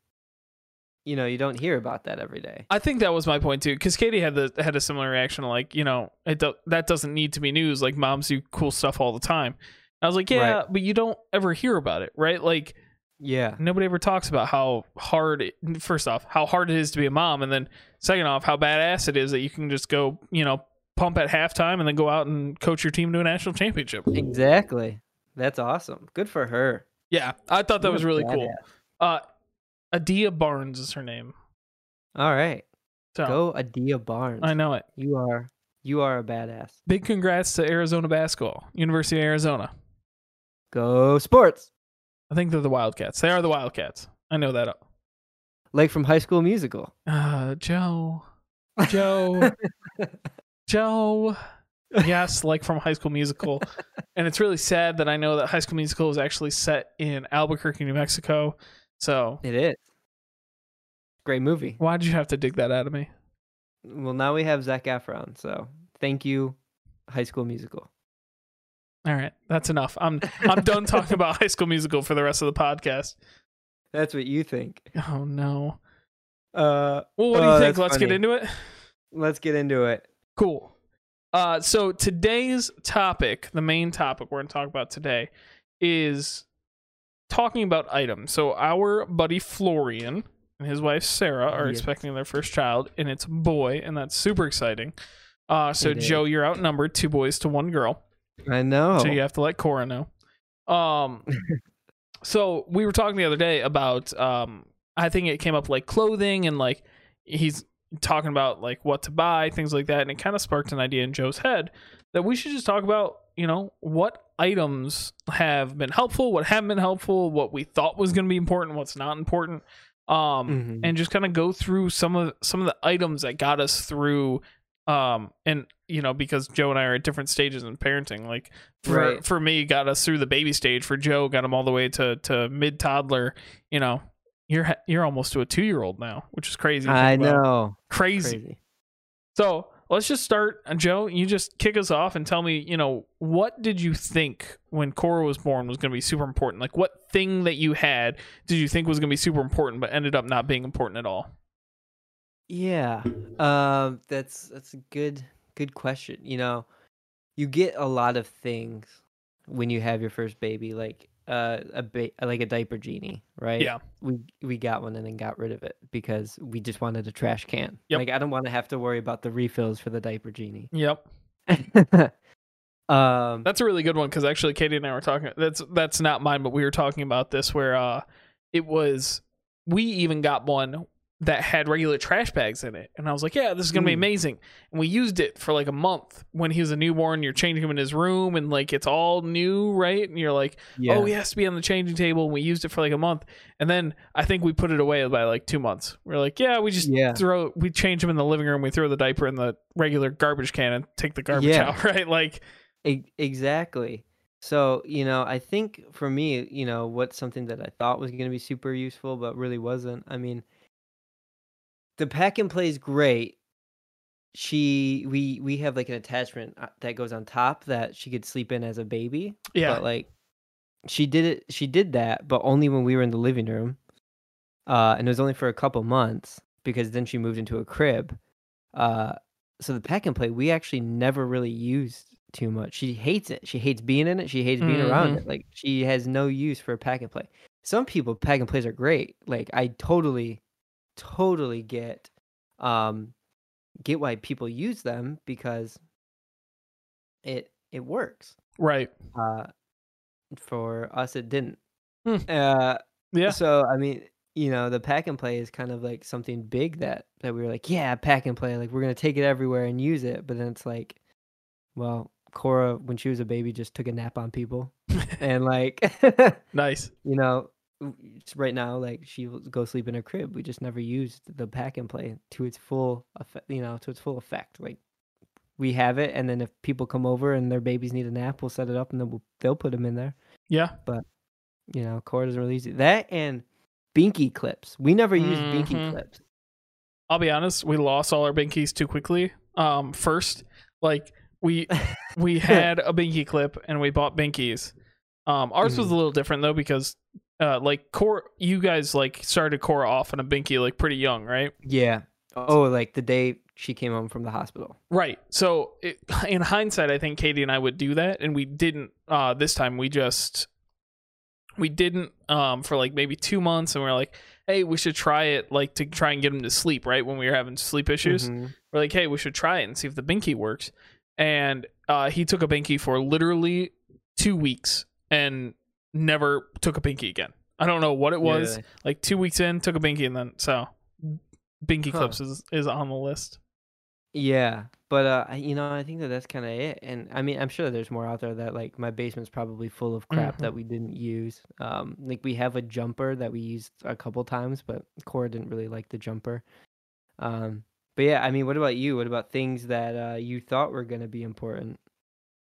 you know, you don't hear about that every day. I think that was my point too, because Katie had the had a similar reaction. Like, you know, it do, that doesn't need to be news. Like, moms do cool stuff all the time. I was like, yeah, Right. but you don't ever hear about it, right? Like, Yeah. nobody ever talks about how hard. It, first off, how hard it is to be a mom, and then second off, how badass it is that you can just go, you know, pump at halftime and then go out and coach your team to a national championship. Exactly. That's awesome. Good for her. Yeah, I thought that was really cool. Uh, Adia Barnes is her name. All right. So Go Adia Barnes. I know it. You are you are a badass. Big congrats to Arizona basketball, University of Arizona. Go sports. I think they're the Wildcats. They are the Wildcats. I know that. Like from High School Musical. Uh, Joe, *laughs* Joe, *laughs* Joe. Yes, like from High School Musical. *laughs* and it's really sad that I know that High School Musical is actually set in Albuquerque, New Mexico. So It is. Great movie. why did you have to dig that out of me? Well, now we have Zac Efron, so thank you, High School Musical. All right, that's enough. I'm I'm done *laughs* talking about High School Musical for the rest of the podcast. That's what you think. Oh no. Uh, Well, what do Oh, you think? Let's get into it. let's get into it. Cool. Uh, so today's topic, the main topic we're going to talk about today, is talking about items. So our buddy Florian and his wife Sarah are Yes. expecting their first child, and it's a boy, and that's super exciting. Uh, so It is. Joe, you're outnumbered, two boys to one girl. I know. So you have to let Cora know. Um, *laughs* so we were talking the other day about um, I think it came up like clothing and like he's talking about like what to buy, things like that, and it kind of sparked an idea in Joe's head that we should just talk about you know what items have been helpful, what haven't been helpful, what we thought was going to be important, what's not important. Um, Mhm. and just kind of go through some of some of the items that got us through um and you know because joe and i are at different stages in parenting like for Right. for me got us through the baby stage for joe got him all the way to to mid toddler you know you're you're almost to a two year old now which is crazy I know. crazy. Crazy. so let's just start uh, joe you just kick us off and tell me you know what did you think when cora was born was going to be super important like what thing that you had did you think was going to be super important but ended up not being important at all Yeah. Um that's that's a good good question. You know, you get a lot of things when you have your first baby like uh a ba- like a diaper genie, right? Yeah. We we got one and then got rid of it because we just wanted a trash can. Yep. Like I don't want to have to worry about the refills for the diaper genie. yep *laughs* Um, That's a really good one because actually Katie and I were talking. That's that's not mine, but we were talking about this where uh, it was. We even got one that had regular trash bags in it, and I was like, "Yeah, this is gonna be Mm. amazing." And we used it for like a month when he was a newborn. You're changing him in his room, and like it's all new, right? And you're like, yeah. "Oh, he has to be on the changing table." And we used it for like a month, and then I think we put it away by like two months. We're like, "Yeah, we just Yeah. throw. We change him in the living room. We throw the diaper in the regular garbage can and take the garbage Yeah. out, *laughs* right?" Like. E- exactly. So, you know, I think for me, you know, what's something that I thought was going to be super useful, but really wasn't. I mean, the pack and play is great. She, we, we have like an attachment uh, that goes on top that she could sleep in as a baby. Yeah. But like, she did it. She did that, but only when we were in the living room. Uh, and it was only for a couple months because then she moved into a crib. Uh, so the pack and play we actually never really used too much. She hates it. She hates being in it. She hates being around Mhm. it. Like she has no use for a pack and play. Some people pack and plays are great. Like I totally, totally get, um, get why people use them because it it works. Right. Uh, for us, it didn't. Hmm. Uh, Yeah. so I mean, you know, the pack and play is kind of like something big that that we were like, yeah, pack and play, like we're gonna take it everywhere and use it. But then it's like, well, Cora when she was a baby just took a nap on people, *laughs* and like, *laughs* Nice. you know, right now like she will go sleep in her crib. We just never used the pack and play to its full effect, you know, to its full effect. Like we have it, and then if people come over and their babies need a nap, we'll set it up, and then we'll, they'll put them in there. Yeah. But you know, Cora doesn't really use it. That and binky clips. We never used binky Mhm. clips. I'll be honest, we lost all our binkies too quickly. Um, first, like we *laughs* we had a binky clip and we bought binkies. Um, ours was Mhm. a little different though because uh, like core, you guys like started Cora off in a binky like pretty young, right? Yeah. Oh, like the day she came home from the hospital. Right. So it, *laughs* in hindsight, I think Katie and I would do that, and we didn't. Uh, this time we just we didn't um for like maybe two months, and we are like, hey, we should try it, like to try and get him to sleep. Right when we were having sleep issues, Mhm. we're like, hey, we should try it and see if the binky works. And uh, he took a binky for literally two weeks and never took a binky again. I don't know what it was. Really? Like two weeks in, took a binky, and then so binky Huh. clips is is on the list. Yeah, but uh, you know, I think that that's kind of it. And I mean, I'm sure there's more out there that like my basement's probably full of crap Mhm. that we didn't use. Um, like we have a jumper that we used a couple times, but Cora didn't really like the jumper. Um, but yeah, I mean, what about you? What about things that uh, you thought were gonna be important?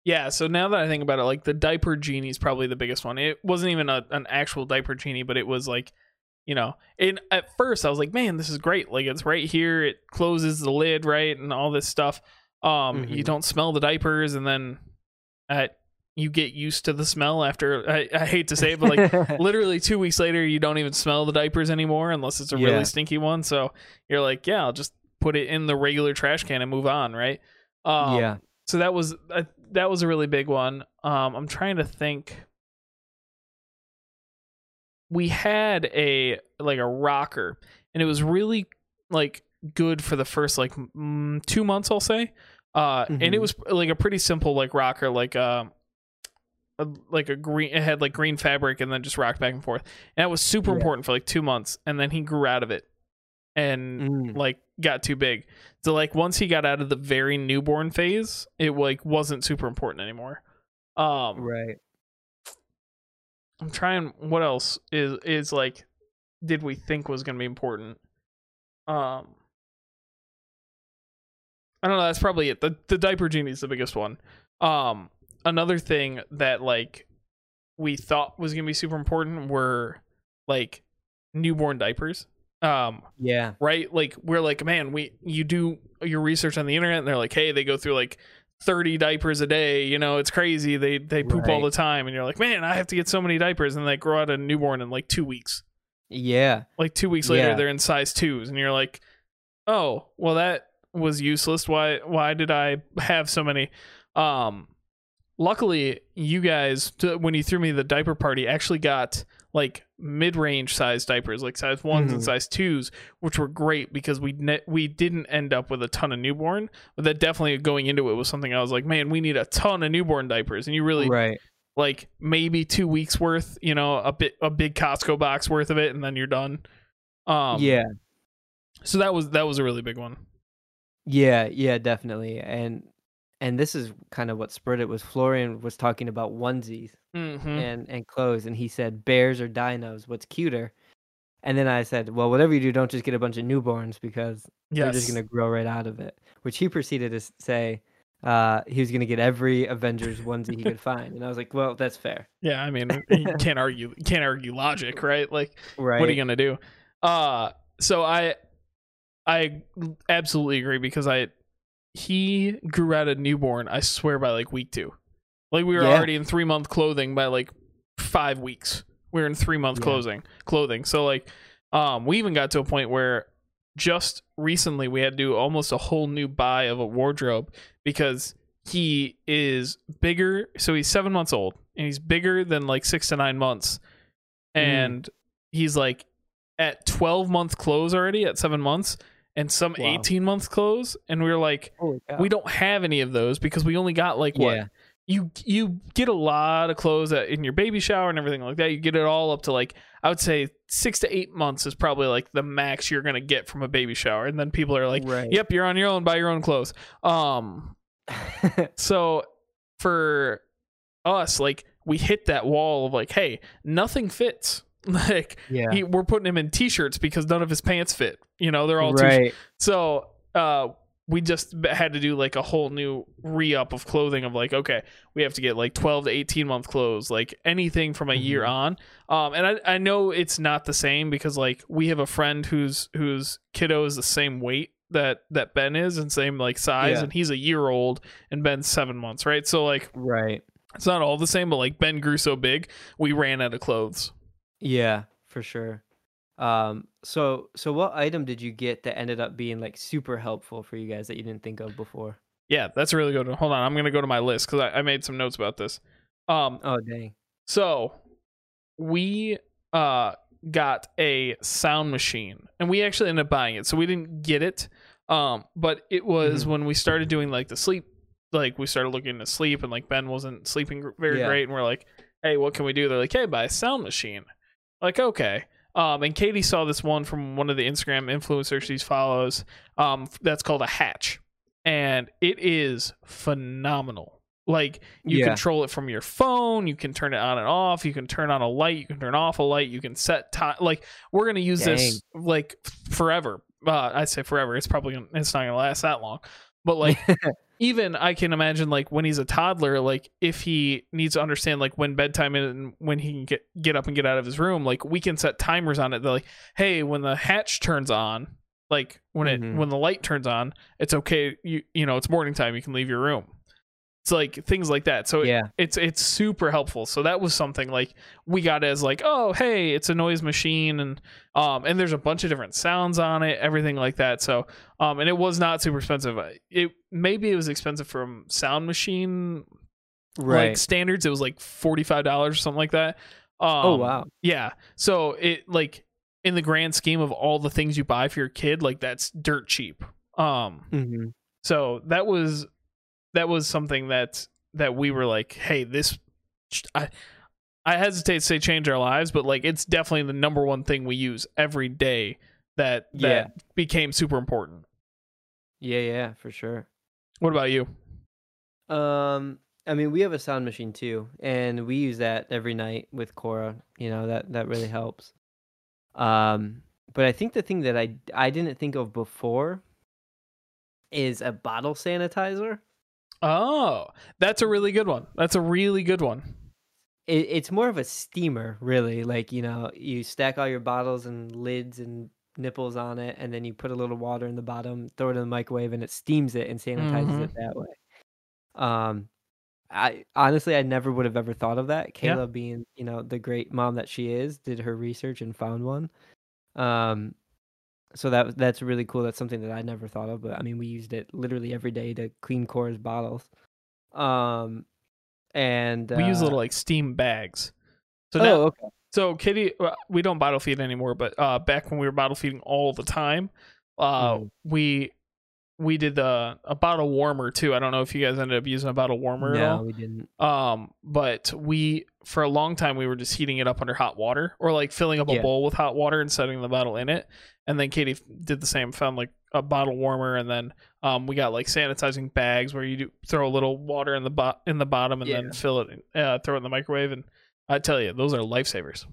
Yeah, so now that I think about it, like the diaper genie is probably the biggest one. It wasn't even a, an actual diaper genie, but it was like, you know, and at first I was like, man, this is great. Like it's right here. It closes the lid, right, and all this stuff. Um, you Mhm. don't smell the diapers, and then, uh, you get used to the smell after. I, I hate to say it, but like *laughs* literally two weeks later, you don't even smell the diapers anymore unless it's a Yeah. really stinky one. So you're like, yeah, I'll just put it in the regular trash can and move on, right? Um, yeah. so that was uh, that was a really big one um i'm trying to think we had a like a rocker and it was really like good for the first like mm, two months i'll say uh and it Mhm. was like a pretty simple like rocker like uh a, like a green it had like green fabric and then just rocked back and forth and that was super Yeah. important for like two months and then he grew out of it and Mm. like got too big. So like once he got out of the very newborn phase, it like wasn't super important anymore. Um Right. I'm trying what else is is like did we think was going to be important? Um I don't know, that's probably it. The the diaper genie is the biggest one. Um another thing that like we thought was going to be super important were like newborn diapers. Um Yeah. right? Like we're like, man, we you do your research on the internet and they're like, hey, they go through like 30 diapers a day, you know, it's crazy. They they poop all the time and you're like, man, I have to get so many diapers and they grow out a newborn in like 2 weeks. Yeah. Like 2 weeks later Yeah. they're in size 2s and you're like, "Oh, well that was useless. Why why did I have so many um luckily, you guys, when you threw me the diaper party, actually got like mid-range size diapers, like size ones and Mhm. size twos, which were great because we ne- we didn't end up with a ton of newborn. But that definitely going into it was something I was like, man, we need a ton of newborn diapers, and you really right. like maybe two weeks worth, you know, a bit a big Costco box worth of it, and then you're done. Um, yeah. So that was that was a really big one. Yeah, yeah, definitely. And and this is kind of what spurred it was Florian was talking about onesies Mm-hmm. and and clothes and he said bears or dinos, what's cuter? And then I said, well, whatever you do, don't just get a bunch of newborns because they're just going to grow right out of it. Which he proceeded to say uh, he was going to get every Avengers onesie he could *laughs* find. And I was like, well, that's fair. Yeah, I mean, *laughs* you can't argue can't argue logic, right? Like, Right. what are you gonna do? Uh so I I absolutely agree because I he grew out a newborn, I swear by like week two. Like we were Yeah. already in three month clothing by like five weeks. We were in three month Yeah. clothing clothing. So like um we even got to a point where just recently we had to do almost a whole new buy of a wardrobe because he is bigger so he's seven months old and he's bigger than like six to nine months Mm. and he's like at 12 month clothes already at seven months and some Wow. 18 month clothes and we were like we don't have any of those because we only got like what you you get a lot of clothes in your baby shower and everything like that you get it all up to like i would say six to eight months is probably like the max you're gonna get from a baby shower and then people are like right. yep you're on your own buy your own clothes um *laughs* so for us like we hit that wall of like hey nothing fits *laughs* like yeah. he, we're putting him in t-shirts because none of his pants fit you know they're all too right. so uh we just had to do like a whole new re-up of clothing of like okay we have to get like 12 to 18 month clothes like anything from a year Mhm. on um and I, I know it's not the same because like we have a friend whose whose kiddo is the same weight that that ben is and same like size Yeah. and he's a year old and ben's seven months right so like Right. it's not all the same but like ben grew so big we ran out of clothes Yeah, for sure. Um, so so what item did you get that ended up being like super helpful for you guys that you didn't think of before? yeah that's a really good one hold on i'm gonna go to my list because I, I made some notes about this um Oh dang. So we uh got a sound machine and we actually ended up buying it. So we didn't get it. Um but it was Mhm. when we started doing like the sleep like we started looking to sleep and like Ben wasn't sleeping very Yeah. great and we're like, "Hey, what can we do?" They're like, "Hey, buy a sound machine." Like, "Okay." Um and Katie saw this one from one of the Instagram influencers she follows um that's called a Hatch. And it is phenomenal. Like you Yeah. control it from your phone you can turn it on and off you can turn on a light you can turn off a light you can set time like we're gonna use this like forever uh i say forever it's probably gonna, it's not gonna last that long but like *laughs* even i can imagine like when he's a toddler like if he needs to understand like when bedtime and when he can get get up and get out of his room like we can set timers on it They're like hey when the hatch turns on like when it Mhm. when the light turns on it's okay you you know it's morning time you can leave your room it's like things like that. So yeah. it's it's super helpful. So that was something like we got as like oh hey it's a noise machine and um and there's a bunch of different sounds on it everything like that. So um and it was not super expensive. It maybe it was expensive from sound machine Right. like standards. It was like $45 or something like that. Um, oh wow. yeah. So it like in the grand scheme of all the things you buy for your kid like that's dirt cheap. Um hmm so that was that was something that that we were like hey this i i hesitate to say change our lives but like it's definitely the number one thing we use every day that that Yeah. became super important Yeah, yeah, for sure. what about you Um, I mean, we have a sound machine too, and we use that every night with Cora. You know that that really helps. Um, but I think the thing that I I didn't think of before is a bottle sanitizer. Oh that's a really good one that's a really good one It, it's more of a steamer, really. Like you know, you stack all your bottles and lids and nipples on it, and then you put a little water in the bottom, throw it in the microwave, and it steams it and sanitizes Mhm. it that way. Um, I honestly, I never would have ever thought of that. Yeah. Kayla, being you know the great mom that she is, did her research and found one. Um, so that that's really cool. That's something that I never thought of. But I mean, we used it literally every day to clean Cora's bottles. Um, and we use uh, little like steam bags. So oh, now, okay. so Kitty, uh, we don't bottle feed anymore, but uh, back when we were bottle feeding all the time, uh, Mhm. we we did the a bottle warmer too. I don't know if you guys ended up using a bottle warmer at No, all. we didn't. Um, but we for a long time we were just heating it up under hot water or like filling up a Yeah. bowl with hot water and setting the bottle in it. And then Katie did the same, found like a bottle warmer, and then um we got like sanitizing bags where you do throw a little water in the bo- in the bottom and then fill it, uh, throw it in the microwave, and I tell you those are lifesavers.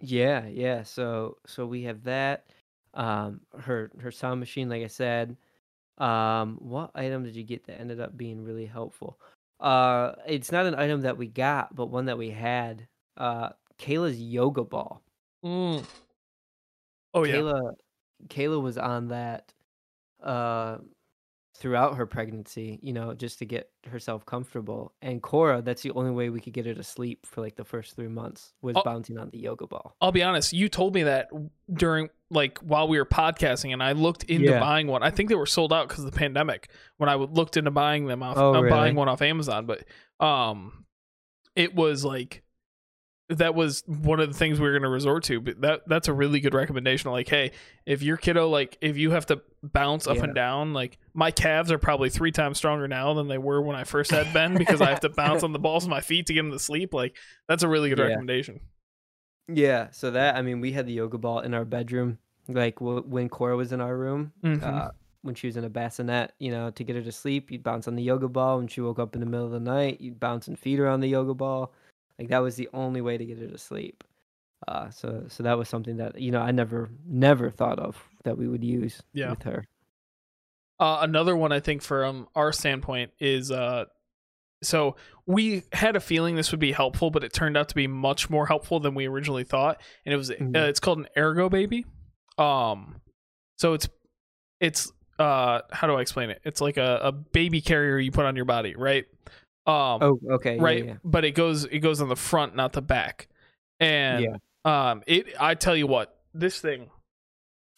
Yeah, yeah. So so we have that. Um, her her sound machine, like I said. Um, what item did you get that ended up being really helpful? Uh, it's not an item that we got, but one that we had. Uh, Kayla's yoga ball. Mm. Oh yeah, Kayla, Kayla was on that. Uh, throughout her pregnancy, you know, just to get herself comfortable. And Cora, that's the only way we could get her to sleep for like the first three months was Oh. bouncing on the yoga ball. I'll be honest. You told me that during like while we were podcasting, and I looked into Yeah. buying one. I think they were sold out because of the pandemic. When I looked into buying them off, Oh, uh, really? buying one off Amazon, but um, it was like that was one of the things we were going to resort to. But that that's a really good recommendation. Like, hey, if your kiddo like if you have to bounce up Yeah. and down, like my calves are probably three times stronger now than they were when I first had Ben because I have to bounce on the balls of my feet to get them to sleep. Like, that's a really good Yeah. recommendation. Yeah, so that I mean, we had the yoga ball in our bedroom, like w- when Cora was in our room. Mhm. Uh, when she was in a bassinet, you know, to get her to sleep, you'd bounce on the yoga ball. When she woke up in the middle of the night, you'd bounce and feed her on the yoga ball. Like that was the only way to get her to sleep. Uh, so so that was something that you know I never never thought of that we would use Yeah. with her. Uh, another one I think from our standpoint is uh, so we had a feeling this would be helpful, but it turned out to be much more helpful than we originally thought, and it was uh, it's called an Ergo Baby. Um, so it's it's uh how do I explain it? It's like a, a baby carrier you put on your body, right? Um, Oh, okay, right, Yeah, but it goes it goes on the front, not the back, and Yeah. um, it I tell you what, this thing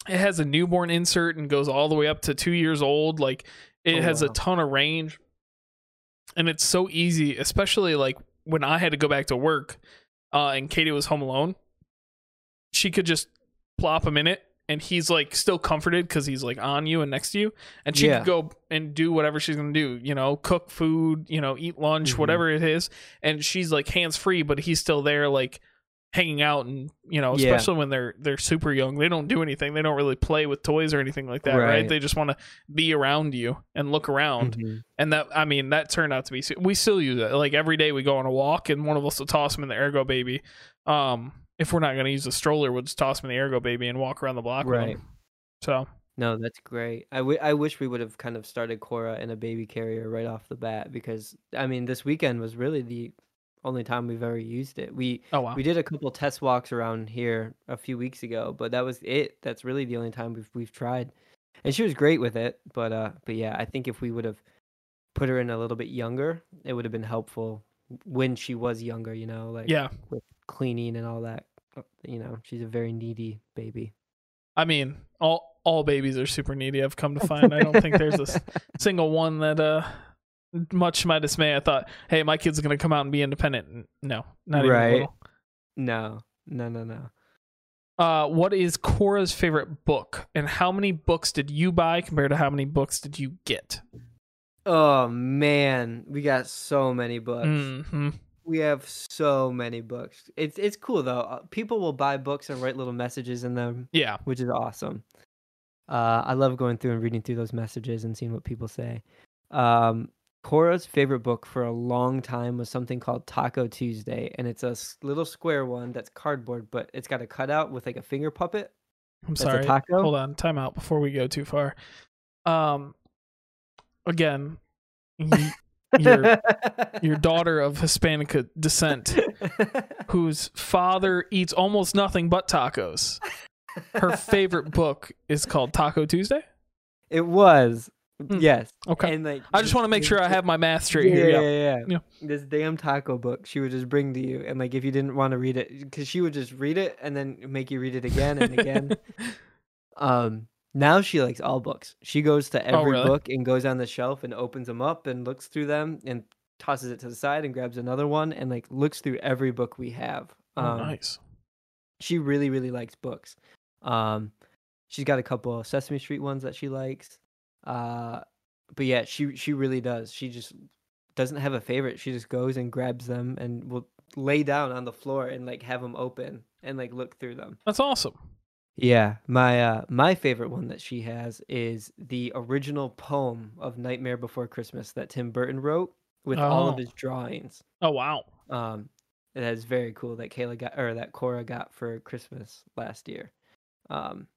it has a newborn insert and goes all the way up to two years old. Like it Oh, has a ton of range, and it's so easy, especially like when I had to go back to work, uh, and Katie was home alone. She could just plop him in it, and he's like still comforted because he's like on you and next to you, and she Yeah. could go and do whatever she's gonna do. You know, cook food, you know, eat lunch, Mhm. whatever it is, and she's like hands free, but he's still there, like hanging out and you know Yeah. especially when they're they're super young they don't do anything they don't really play with toys or anything like that right, Right. they just want to be around you and look around Mhm. and that i mean that turned out to be we still use it like every day we go on a walk and one of us will toss him in the ergo baby um if we're not going to use the stroller we'll just toss him in the ergo baby and walk around the block with Right. him. so No, that's great. I, w- I wish we would have kind of started Cora in a baby carrier right off the bat because I mean this weekend was really the only time we've ever used it. We oh wow we did a couple test walks around here a few weeks ago, but that was it. That's really the only time we've we've tried. And she was great with it, but uh but yeah, I think if we would have put her in a little bit younger, it would have been helpful when she was younger, you know, like yeah with cleaning and all that. Uh, You know, she's a very needy baby. i mean all all babies are super needy i've come to find i don't think there's a *laughs* single one that uh much to my dismay i thought hey my kid's gonna come out and be independent no not even a little. No, no, no, no. uh what is cora's favorite book and how many books did you buy compared to how many books did you get Oh man, we got so many books. hmm We have so many books. It's it's cool though. Uh, People will buy books and write little messages in them, yeah which is awesome. Uh, I love going through and reading through those messages and seeing what people say. Um, Cora's favorite book for a long time was something called Taco Tuesday, and it's a little square one that's cardboard, but it's got a cutout with like a finger puppet. i'm sorry taco? hold on time out before we go too far um again your *laughs* your daughter of hispanic descent *laughs* whose father eats almost nothing but tacos her favorite book is called taco tuesday it was Hmm. yes. okay And like i just want to make sure i have my math straight yeah, here yeah, yeah yeah, Yeah. This damn taco book she would just bring to you, and like if you didn't want to read it, because she would just read it and then make you read it again and again. *laughs* um, now she likes all books. She goes to every Oh, really? book and goes on the shelf and opens them up and looks through them and tosses it to the side and grabs another one and like looks through every book we have. Oh, Um, nice. She really really likes books. Um, she's got a couple of Sesame Street ones that she likes. Uh, but yeah, she she really does. She just doesn't have a favorite. She just goes and grabs them and will lay down on the floor and like have them open and like look through them. That's awesome. Yeah, my uh my favorite one that she has is the original poem of Nightmare Before Christmas that Tim Burton wrote with all of Oh. his drawings. Oh wow. Um that is very cool that Kayla got or that Cora got for Christmas last year. Um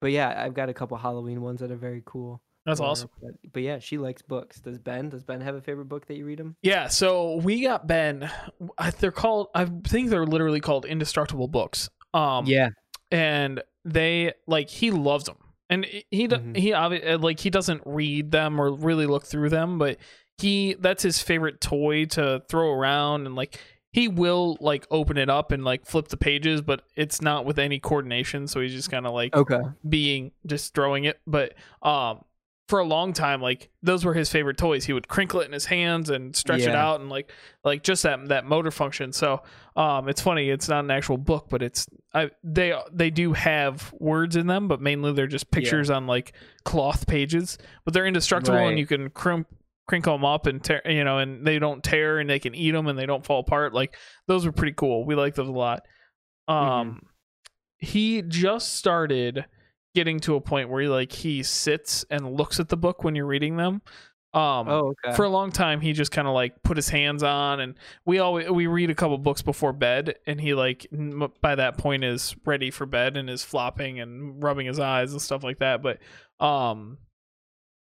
but yeah, I've got a couple Halloween ones that are very cool. That's for her, awesome. But, but yeah, she likes books. Does Ben? Does Ben have a favorite book that you read him? Yeah, so we got Ben. I- They're called. I think they're literally called indestructible books. Um, yeah. And they like he loves them, and he Mhm. he obvi- like he doesn't read them or really look through them, but he that's his favorite toy to throw around, and like he will like open it up and like flip the pages, but it's not with any coordination, so he's just kind of like Okay. being just throwing it but um for a long time like those were his favorite toys. He would crinkle it in his hands and stretch it out and like like just that that motor function. So um it's funny it's not an actual book but it's I they they do have words in them but mainly they're just pictures on like cloth pages. But they're indestructible Right. and you can crimp crinkle them up and tear you know and they don't tear and they can eat them and they don't fall apart. Like those were pretty cool. We like those a lot. Um he just started getting to a point where he like he sits and looks at the book when you're reading them um Oh, okay. for a long time he just kind of like put his hands on and we always we read a couple books before bed and he like m- by that point is ready for bed and is flopping and rubbing his eyes and stuff like that but um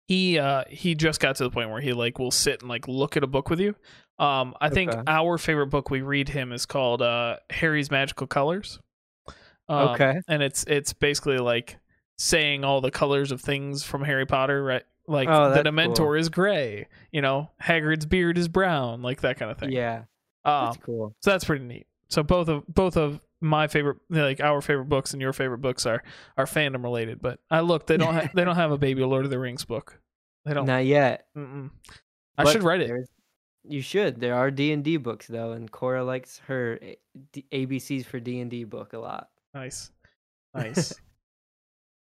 he uh he just got to the point where he like will sit and like look at a book with you um i think our favorite book we read him is called uh harry's magical colors um, Okay. and it's it's basically like saying all the colors of things from harry potter right like Oh, the that's dementor cool. is gray you know hagrid's beard is brown like that kind of thing yeah, um that's cool. so that's pretty neat so both of both of my favorite like our favorite books and your favorite books are are fandom related but i look they don't ha- *laughs* they don't have a baby lord of the rings book they don't Not yet. Mm-mm. i But should write it You should. There are D and D books though, and Cora likes her ABCs for D and D book a lot. nice nice *laughs*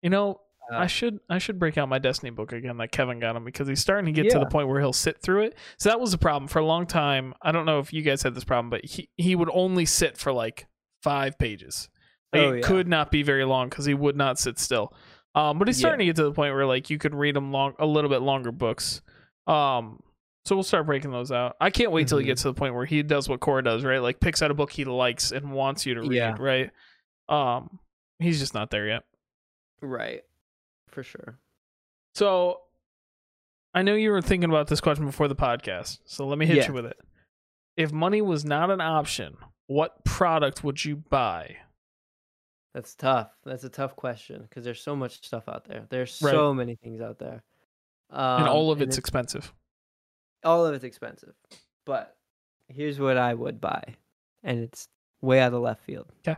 you know Uh, I should I should break out my Destiny book again that Kevin got him because he's starting to get to the point where he'll sit through it. So that was a problem for a long time. I don't know if you guys had this problem, but he he would only sit for like five pages. Like, Oh, it yeah. could not be very long because he would not sit still. Um, but he's Yeah. starting to get to the point where like you could read him long a little bit longer books. Um, so we'll start breaking those out. I can't wait till he Mhm. gets to the point where he does what Cora does, right? Like picks out a book he likes and wants you to read, Yeah. right? Um, he's just not there yet. Right, for sure. So I know you were thinking about this question before the podcast. So let me hit Yeah. you with it. If money was not an option, what product would you buy? That's tough. That's a tough question because there's so much stuff out there. There's Right. so many things out there. Um, and all of and it's expensive. all of it's expensive. But here's what I would buy, and it's way out of left field. 'Kay.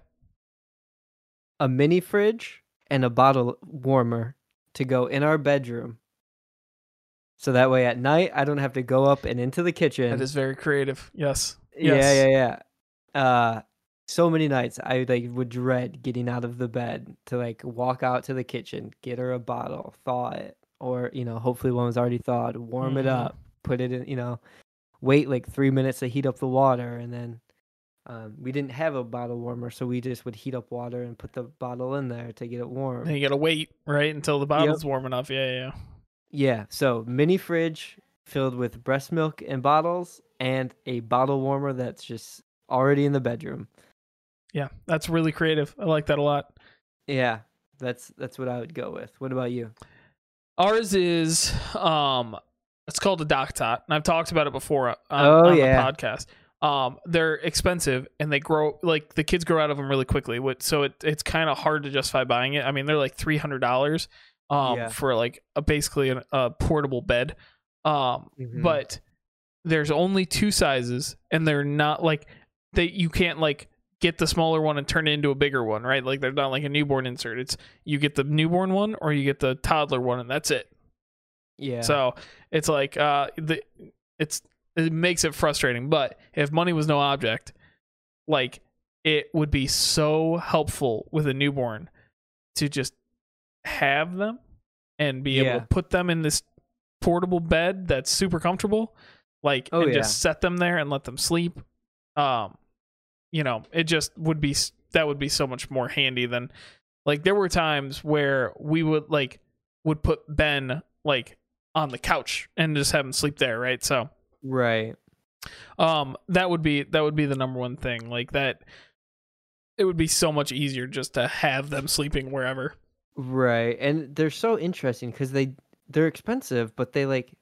A mini fridge and a bottle warmer to go in our bedroom. So that way at night I don't have to go up and into the kitchen. That is very creative. Yes. Yeah, Yes. yeah, yeah. Uh so many nights I like would dread getting out of the bed to like walk out to the kitchen, get her a bottle, thaw it, or you know, hopefully one was already thawed, warm it Mhm. up, put it in, you know, wait like three minutes to heat up the water, and then um, we didn't have a bottle warmer, so we just would heat up water and put the bottle in there to get it warm. And you gotta wait, right, until the bottle's warm enough. Yeah, yeah, yeah. Yeah, so mini fridge filled with breast milk and bottles, and a bottle warmer that's just already in the bedroom. Yeah. That's really creative. I like that a lot. Yeah, that's that's what I would go with. What about you? Ours is um it's called a DockATot, and I've talked about it before on, Oh, on yeah. the podcast. Um, they're expensive and they grow like the kids grow out of them really quickly. So it it's kind of hard to justify buying it. I mean, they're like three hundred dollars um Yeah. for like a basically an, a portable bed. Um, Mhm. but there's only two sizes, and they're not like they you can't like get the smaller one and turn it into a bigger one, right? Like they're not like a newborn insert. It's you get the newborn one or you get the toddler one, and that's it. Yeah. So it's like uh the it's it makes it frustrating. But if money was no object, like it would be so helpful with a newborn to just have them and be able to put them in this portable bed that's super comfortable like Oh, and yeah. just set them there and let them sleep um you know it just would be that would be so much more handy than like there were times where we would like would put ben like on the couch and just have him sleep there right so Right. um that would be that would be the number one thing like that it would be so much easier just to have them sleeping wherever Right. And they're so interesting because they they're expensive, but they like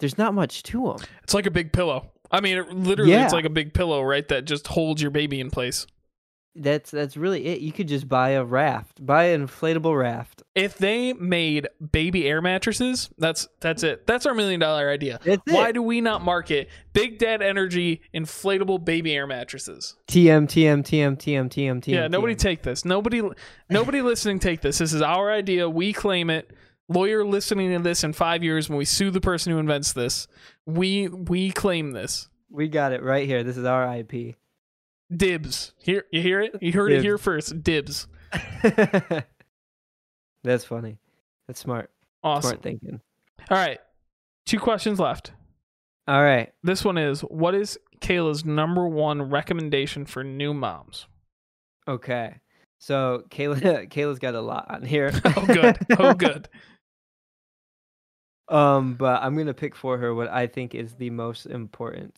there's not much to them. it's like a big pillow i mean it, literally it's like a big pillow right that just holds your baby in place That's that's really it. You could just buy a raft, buy an inflatable raft. if they made baby air mattresses that's that's it that's our million dollar idea That's why it. do we not market big dad energy inflatable baby air mattresses TM TM TM TM TM TM. yeah nobody take this nobody nobody listening take this this is our idea we claim it lawyer listening to this in five years when we sue the person who invents this we we claim this we got it right here. This is our IP. Dibs here you hear it you heard it here first dibs *laughs* That's funny. That's smart. awesome Smart thinking. all right two questions left All right. this one is what is kayla's number one recommendation for new moms Okay. So Kayla *laughs* Kayla's got a lot on here. *laughs* oh good oh good Um, but I'm gonna pick for her what I think is the most important.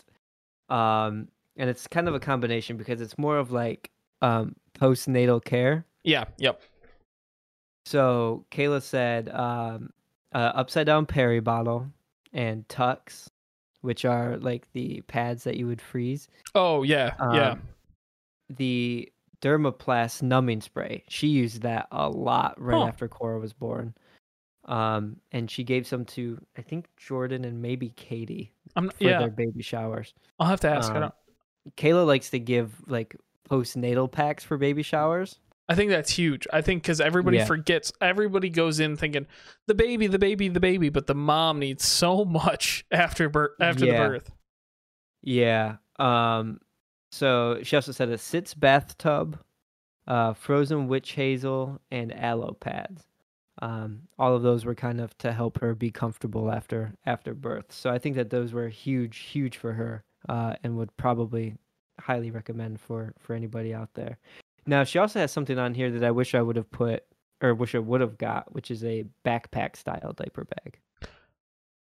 Um, and it's kind of a combination because it's more of like um postnatal care. yeah yep So Kayla said um uh, upside down peri bottle and tucks, which are like the pads that you would freeze. oh yeah yeah Um, The Dermaplast numbing spray. She used that a lot right Huh. after Cora was born. Um, and she gave some to I think Jordan and maybe Katie i'm for yeah their baby showers. i'll have to ask i um, don't Kayla likes to give like postnatal packs for baby showers. I think that's huge. I think because everybody Yeah. forgets, everybody goes in thinking the baby, the baby, the baby, but the mom needs so *laughs* much after birth. After Yeah. the birth, Yeah. Um. So she also said a sitz bathtub, uh, frozen witch hazel, and aloe pads. Um, all of those were kind of to help her be comfortable after after birth. So I think that those were huge, huge for her, uh, and would probably highly recommend for for anybody out there. Now she also has something on here that I wish I would have put or wish I would have got, which is a backpack style diaper bag.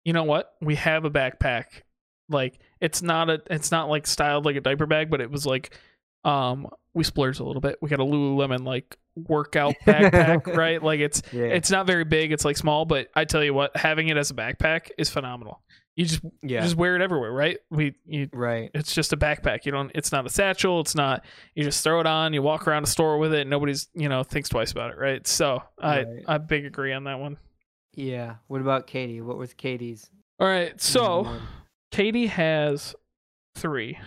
you know what? We have a backpack. Like it's not a, it's not like styled like a diaper bag, but it was like, um, we splurged a little bit. We got a Lululemon like workout *laughs* backpack, right? Like it's Yeah. it's not very big. It's like small, but I tell you what, having it as a backpack is phenomenal. You just you yeah. just wear it everywhere, right? We you right. it's just a backpack. You don't. It's not a satchel. It's not. You just throw it on. You walk around a store with it. And nobody's you know thinks twice about it, right? So I Right. I big agree on that one. Yeah. What about Katie? What was Katie's? All right. So one? Katie has three,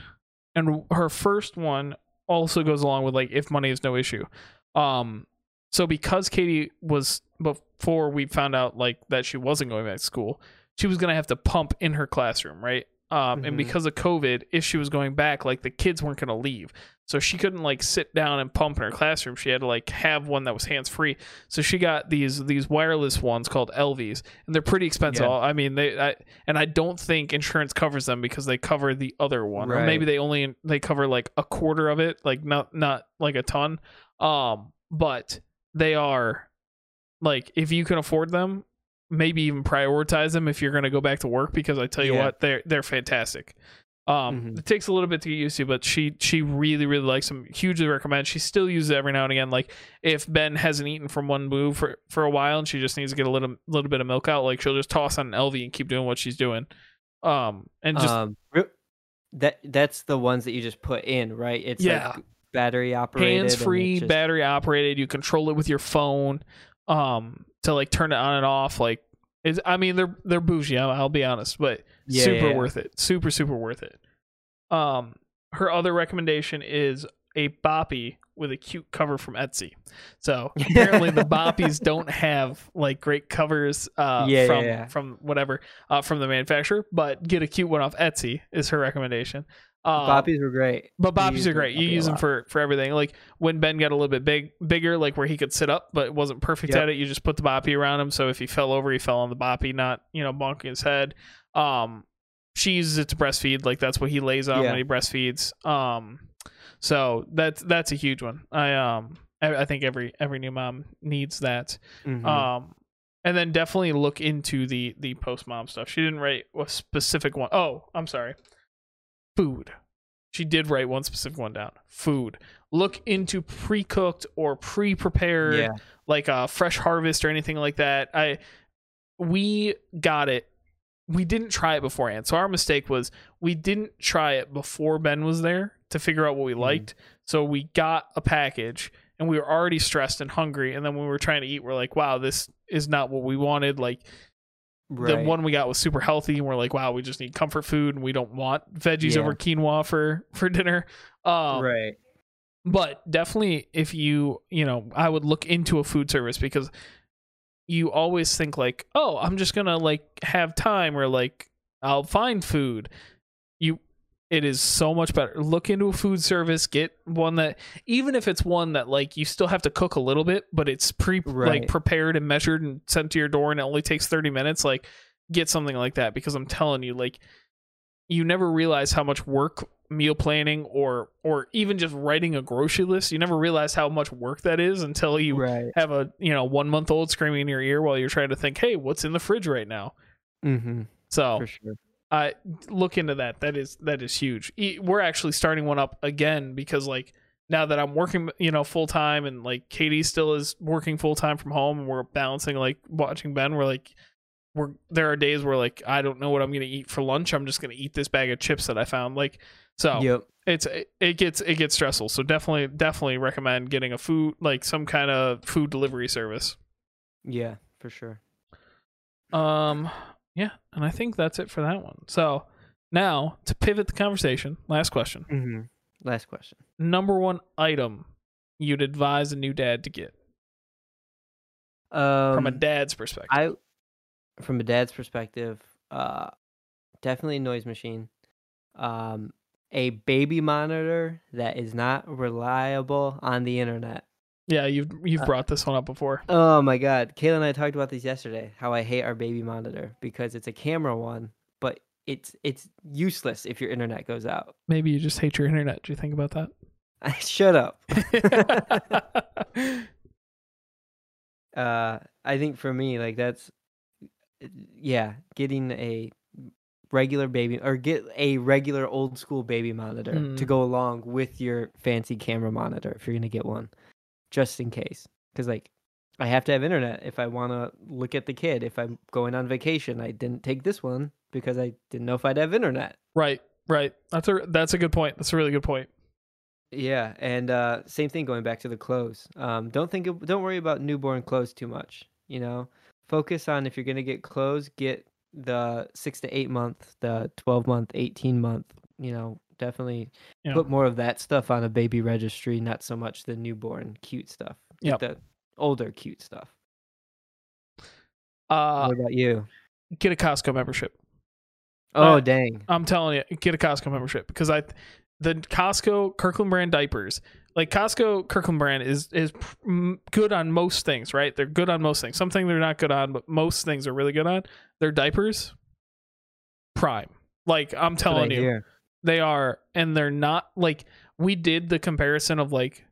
and her first one also goes along with like if money is no issue. Um. So because Katie was before we found out like that she wasn't going back to school, she was gonna have to pump in her classroom, right? Um, and Mhm. because of COVID, if she was going back, like the kids weren't gonna leave, so she couldn't like sit down and pump in her classroom. She had to like have one that was hands free. So she got these these wireless ones called Elvies, and they're pretty expensive. Yeah. I mean, they I, and I don't think insurance covers them because they cover the other one, or maybe they only they cover like a quarter of it, like not not like a ton. Um, but they are like if you can afford them, maybe even prioritize them if you're going to go back to work because I tell you Yeah. what, they're they're fantastic. Um, Mhm. it takes a little bit to get used to, but she she really really likes them. Hugely recommend. She still uses it every now and again. Like if Ben hasn't eaten from one move for for a while and she just needs to get a little little bit of milk out, like she'll just toss on an Elvie and keep doing what she's doing. Um, and just um that that's the ones that you just put in, right? It's Yeah. like battery operated. hands free, just- battery operated. You control it with your phone, um, to like turn it on and off. Like, it's, I mean, they're they're bougie. I'll, I'll be honest, but Yeah, super yeah, yeah. worth it. Super super worth it. Um, her other recommendation is a boppy with a cute cover from Etsy. So apparently the boppies *laughs* don't have like great covers uh, Yeah, yeah, from yeah. from whatever uh, from the manufacturer, but get a cute one off Etsy is her recommendation. Um, Boppies were great. but boppies are great. You use them for for everything. Like when Ben got a little bit big, bigger, like where he could sit up, but wasn't perfect Yep. at it. You just put the boppy around him, so if he fell over, he fell on the boppy, not you know bonking his head. Um, she uses it to breastfeed. Like that's what he lays on Yeah. when he breastfeeds. Um, so that's that's a huge one. I um I, I think every every new mom needs that. Mhm. Um, and then definitely look into the the post mom stuff. She didn't write a specific one. Oh, I'm sorry. Food. She did write one specific one down. Food. Look into pre cooked or pre prepared, yeah. like a fresh harvest or anything like that. I we got it. We didn't try it beforehand. So our mistake was we didn't try it before Ben was there to figure out what we Mhm. liked. So we got a package and we were already stressed and hungry. And then when we were trying to eat, we're like, wow, this is not what we wanted. Like Right. the one we got was super healthy and we're like, wow, we just need comfort food and we don't want veggies Yeah. over quinoa for for dinner. Um, right. but definitely if you you know i would look into a food service because you always think like oh i'm just gonna like have time or like i'll find food it is so much better look into a food service get one that even if it's one that like you still have to cook a little bit but it's pre like prepared and measured and sent to your door and it only takes 30 minutes like get something like that because i'm telling you like you never realize how much work meal planning or or even just writing a grocery list you never realize how much work that is until you Right. have a you know one month old screaming in your ear while you're trying to think hey what's in the fridge right now Mm-hmm. so For sure. I look into that that is that is huge we're actually starting one up again because like now that i'm working you know full time and like katie still is working full time from home and we're balancing like watching ben we're like we're there are days where like i don't know what i'm gonna eat for lunch i'm just gonna eat this bag of chips that i found like so Yep. it's it gets it gets stressful so definitely definitely recommend getting a food like some kind of food delivery service Yeah. For sure. um yeah and i think that's it for that one so now to pivot the conversation last question Mm-hmm. Last question. number one item you'd advise a new dad to get Um, from a dad's perspective I, from a dad's perspective, uh, definitely a noise machine. Um, a baby monitor that is not reliable on the internet. Yeah you've you've uh, brought this one up before Oh my god, Kayla and I talked about this yesterday. How I hate our baby monitor because it's a camera one, but it's it's useless if your internet goes out. maybe you just hate your internet do you think about that *laughs* Shut up. *laughs* uh i think for me like that's yeah getting a regular baby or get a regular old school baby monitor to Mm. go along with your fancy camera monitor if you're gonna get one just in case because like i have to have internet if i want to look at the kid if i'm going on vacation i didn't take this one because i didn't know if i'd have internet right right that's a that's a good point that's a really good point Yeah, and uh, same thing going back to the clothes. Um, don't think, of, don't worry about newborn clothes too much. You know, focus on if you're gonna get clothes, get the six to eight month, the twelve month, eighteen month. You know, definitely Yeah. put more of that stuff on a baby registry, not so much the newborn cute stuff. Get the older cute stuff. uh what about you? get a costco membership Oh uh, dang! I'm telling you, get a Costco membership because I, the Costco Kirkland brand diapers, like Costco Kirkland brand is is good on most things, right? They're good on most things. Something they're not good on, but most things are really good on. Their diapers, prime. Like I'm That's what I telling you. They are, and they're not like we did the comparison of like.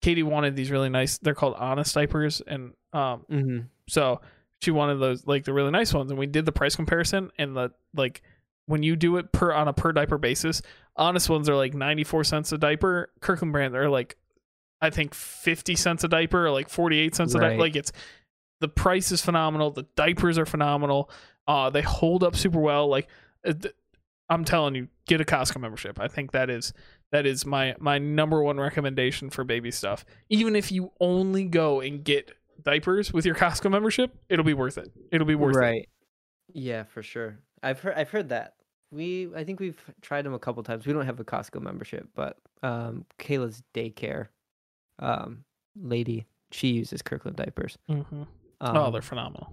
Katie wanted these really nice. They're called Honest diapers, and um, Mhm. so she wanted those like the really nice ones, and we did the price comparison and the like when you do it per on a per diaper basis, honest ones are like ninety four cents a diaper. Kirkland brand are like I think fifty cents a diaper or like forty eight cents a diaper. Like it's the price is phenomenal. The diapers are phenomenal. Uh, they hold up super well. Like uh, I'm telling you, get a Costco membership. I think that is that is my my number one recommendation for baby stuff. Even if you only go and get diapers with your Costco membership, it'll be worth it. It'll be worth it. right. Yeah, for sure. I've heard I've heard that we I think we've tried them a couple times. We don't have a Costco membership, but um, Kayla's daycare um, lady she uses Kirkland diapers. Mm-hmm. Um, oh, they're phenomenal.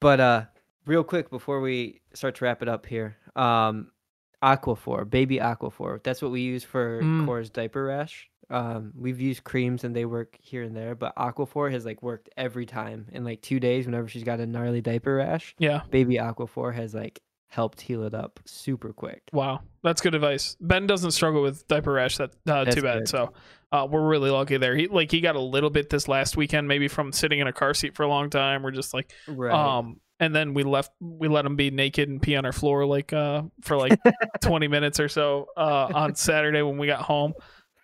But uh, real quick before we start to wrap it up here, um, Aquaphor, baby Aquaphor. That's what we use for Mm. Cora's diaper rash. Um, we've used creams and they work here and there, but Aquaphor has like worked every time in like two days. Whenever she's got a gnarly diaper rash, Yeah. baby Aquaphor has like helped heal it up super quick. Wow, that's good advice. Ben doesn't struggle with diaper rash. That uh, too bad. good. So uh, we're really lucky there. He like he got a little bit this last weekend, maybe from sitting in a car seat for a long time. We're just like, Right. um, and then we left. We let them be naked and pee on our floor like uh for like *laughs* twenty minutes or so uh on Saturday when we got home.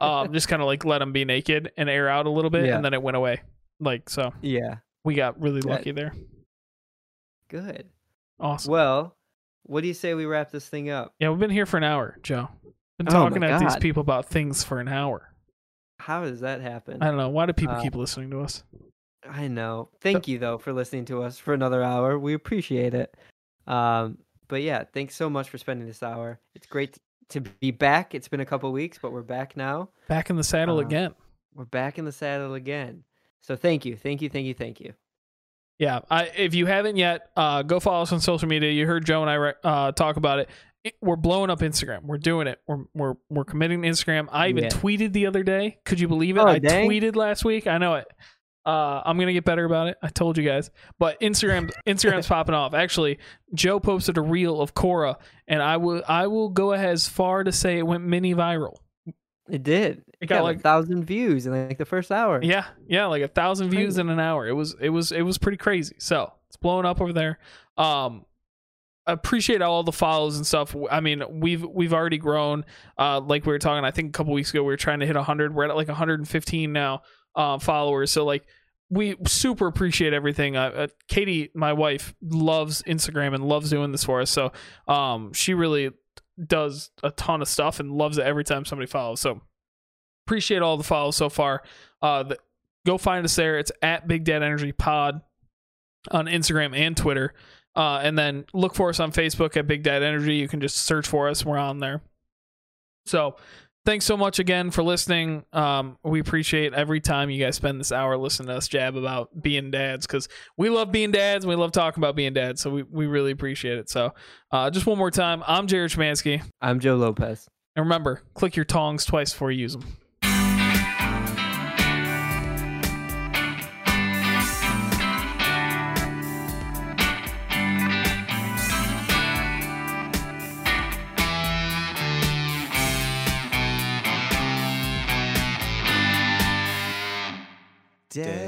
Um, just kind of like let them be naked and air out a little bit, Yeah. and then it went away. Like so, yeah. we got really That- lucky there. Good. Awesome. Well, what do you say we wrap this thing up? Yeah, we've been here for an hour, Joe. Been Oh talking at these people about things for an hour. How does that happen? I don't know. Why do people Uh, keep listening to us? I know. Thank you though for listening to us for another hour. We appreciate it. Um, but yeah, thanks so much for spending this hour. It's great to be back. It's been a couple weeks, but we're back now. Back in the saddle uh, again. We're back in the saddle again. So thank you, thank you, thank you, thank you. Yeah. I, if you haven't yet, uh, go follow us on social media. You heard Joe and I uh, talk about it. it. We're blowing up Instagram. We're doing it. We're we're we're committing to Instagram. I even Yeah. tweeted the other day. Could you believe it? Oh, I dang. tweeted last week. I know it. Uh, I'm gonna get better about it. I told you guys. But Instagram *laughs* Instagram's popping off. Actually, Joe posted a reel of Cora, and I will I will go as far to say it went mini viral. It did. It got, like- a thousand views in like the first hour. Yeah, yeah, like a thousand views in an hour. It was it was it was pretty crazy. So it's blowing up over there. Um appreciate all the follows and stuff. I mean, we've we've already grown. Uh like we were talking, I think a couple weeks ago we were trying to hit hundred. We're at like 115 now uh, followers. So like we super appreciate everything. Uh, uh, Katie, my wife, loves Instagram and loves doing this for us. So um she really does a ton of stuff and loves it every time somebody follows. So appreciate all the follows so far. Uh, the, go find us there. It's at Big Dad Energy Pod on Instagram and Twitter. Uh, and then look for us on Facebook at Big Dad Energy. You can just search for us. We're on there. So thanks so much again for listening. Um, we appreciate every time you guys spend this hour listening to us jab about being dads because we love being dads and we love talking about being dads. So we, we really appreciate it. So uh, just one more time, I'm Jared Schmansky. I'm Joe Lopez. And remember, click your tongs twice before you use them. Dad.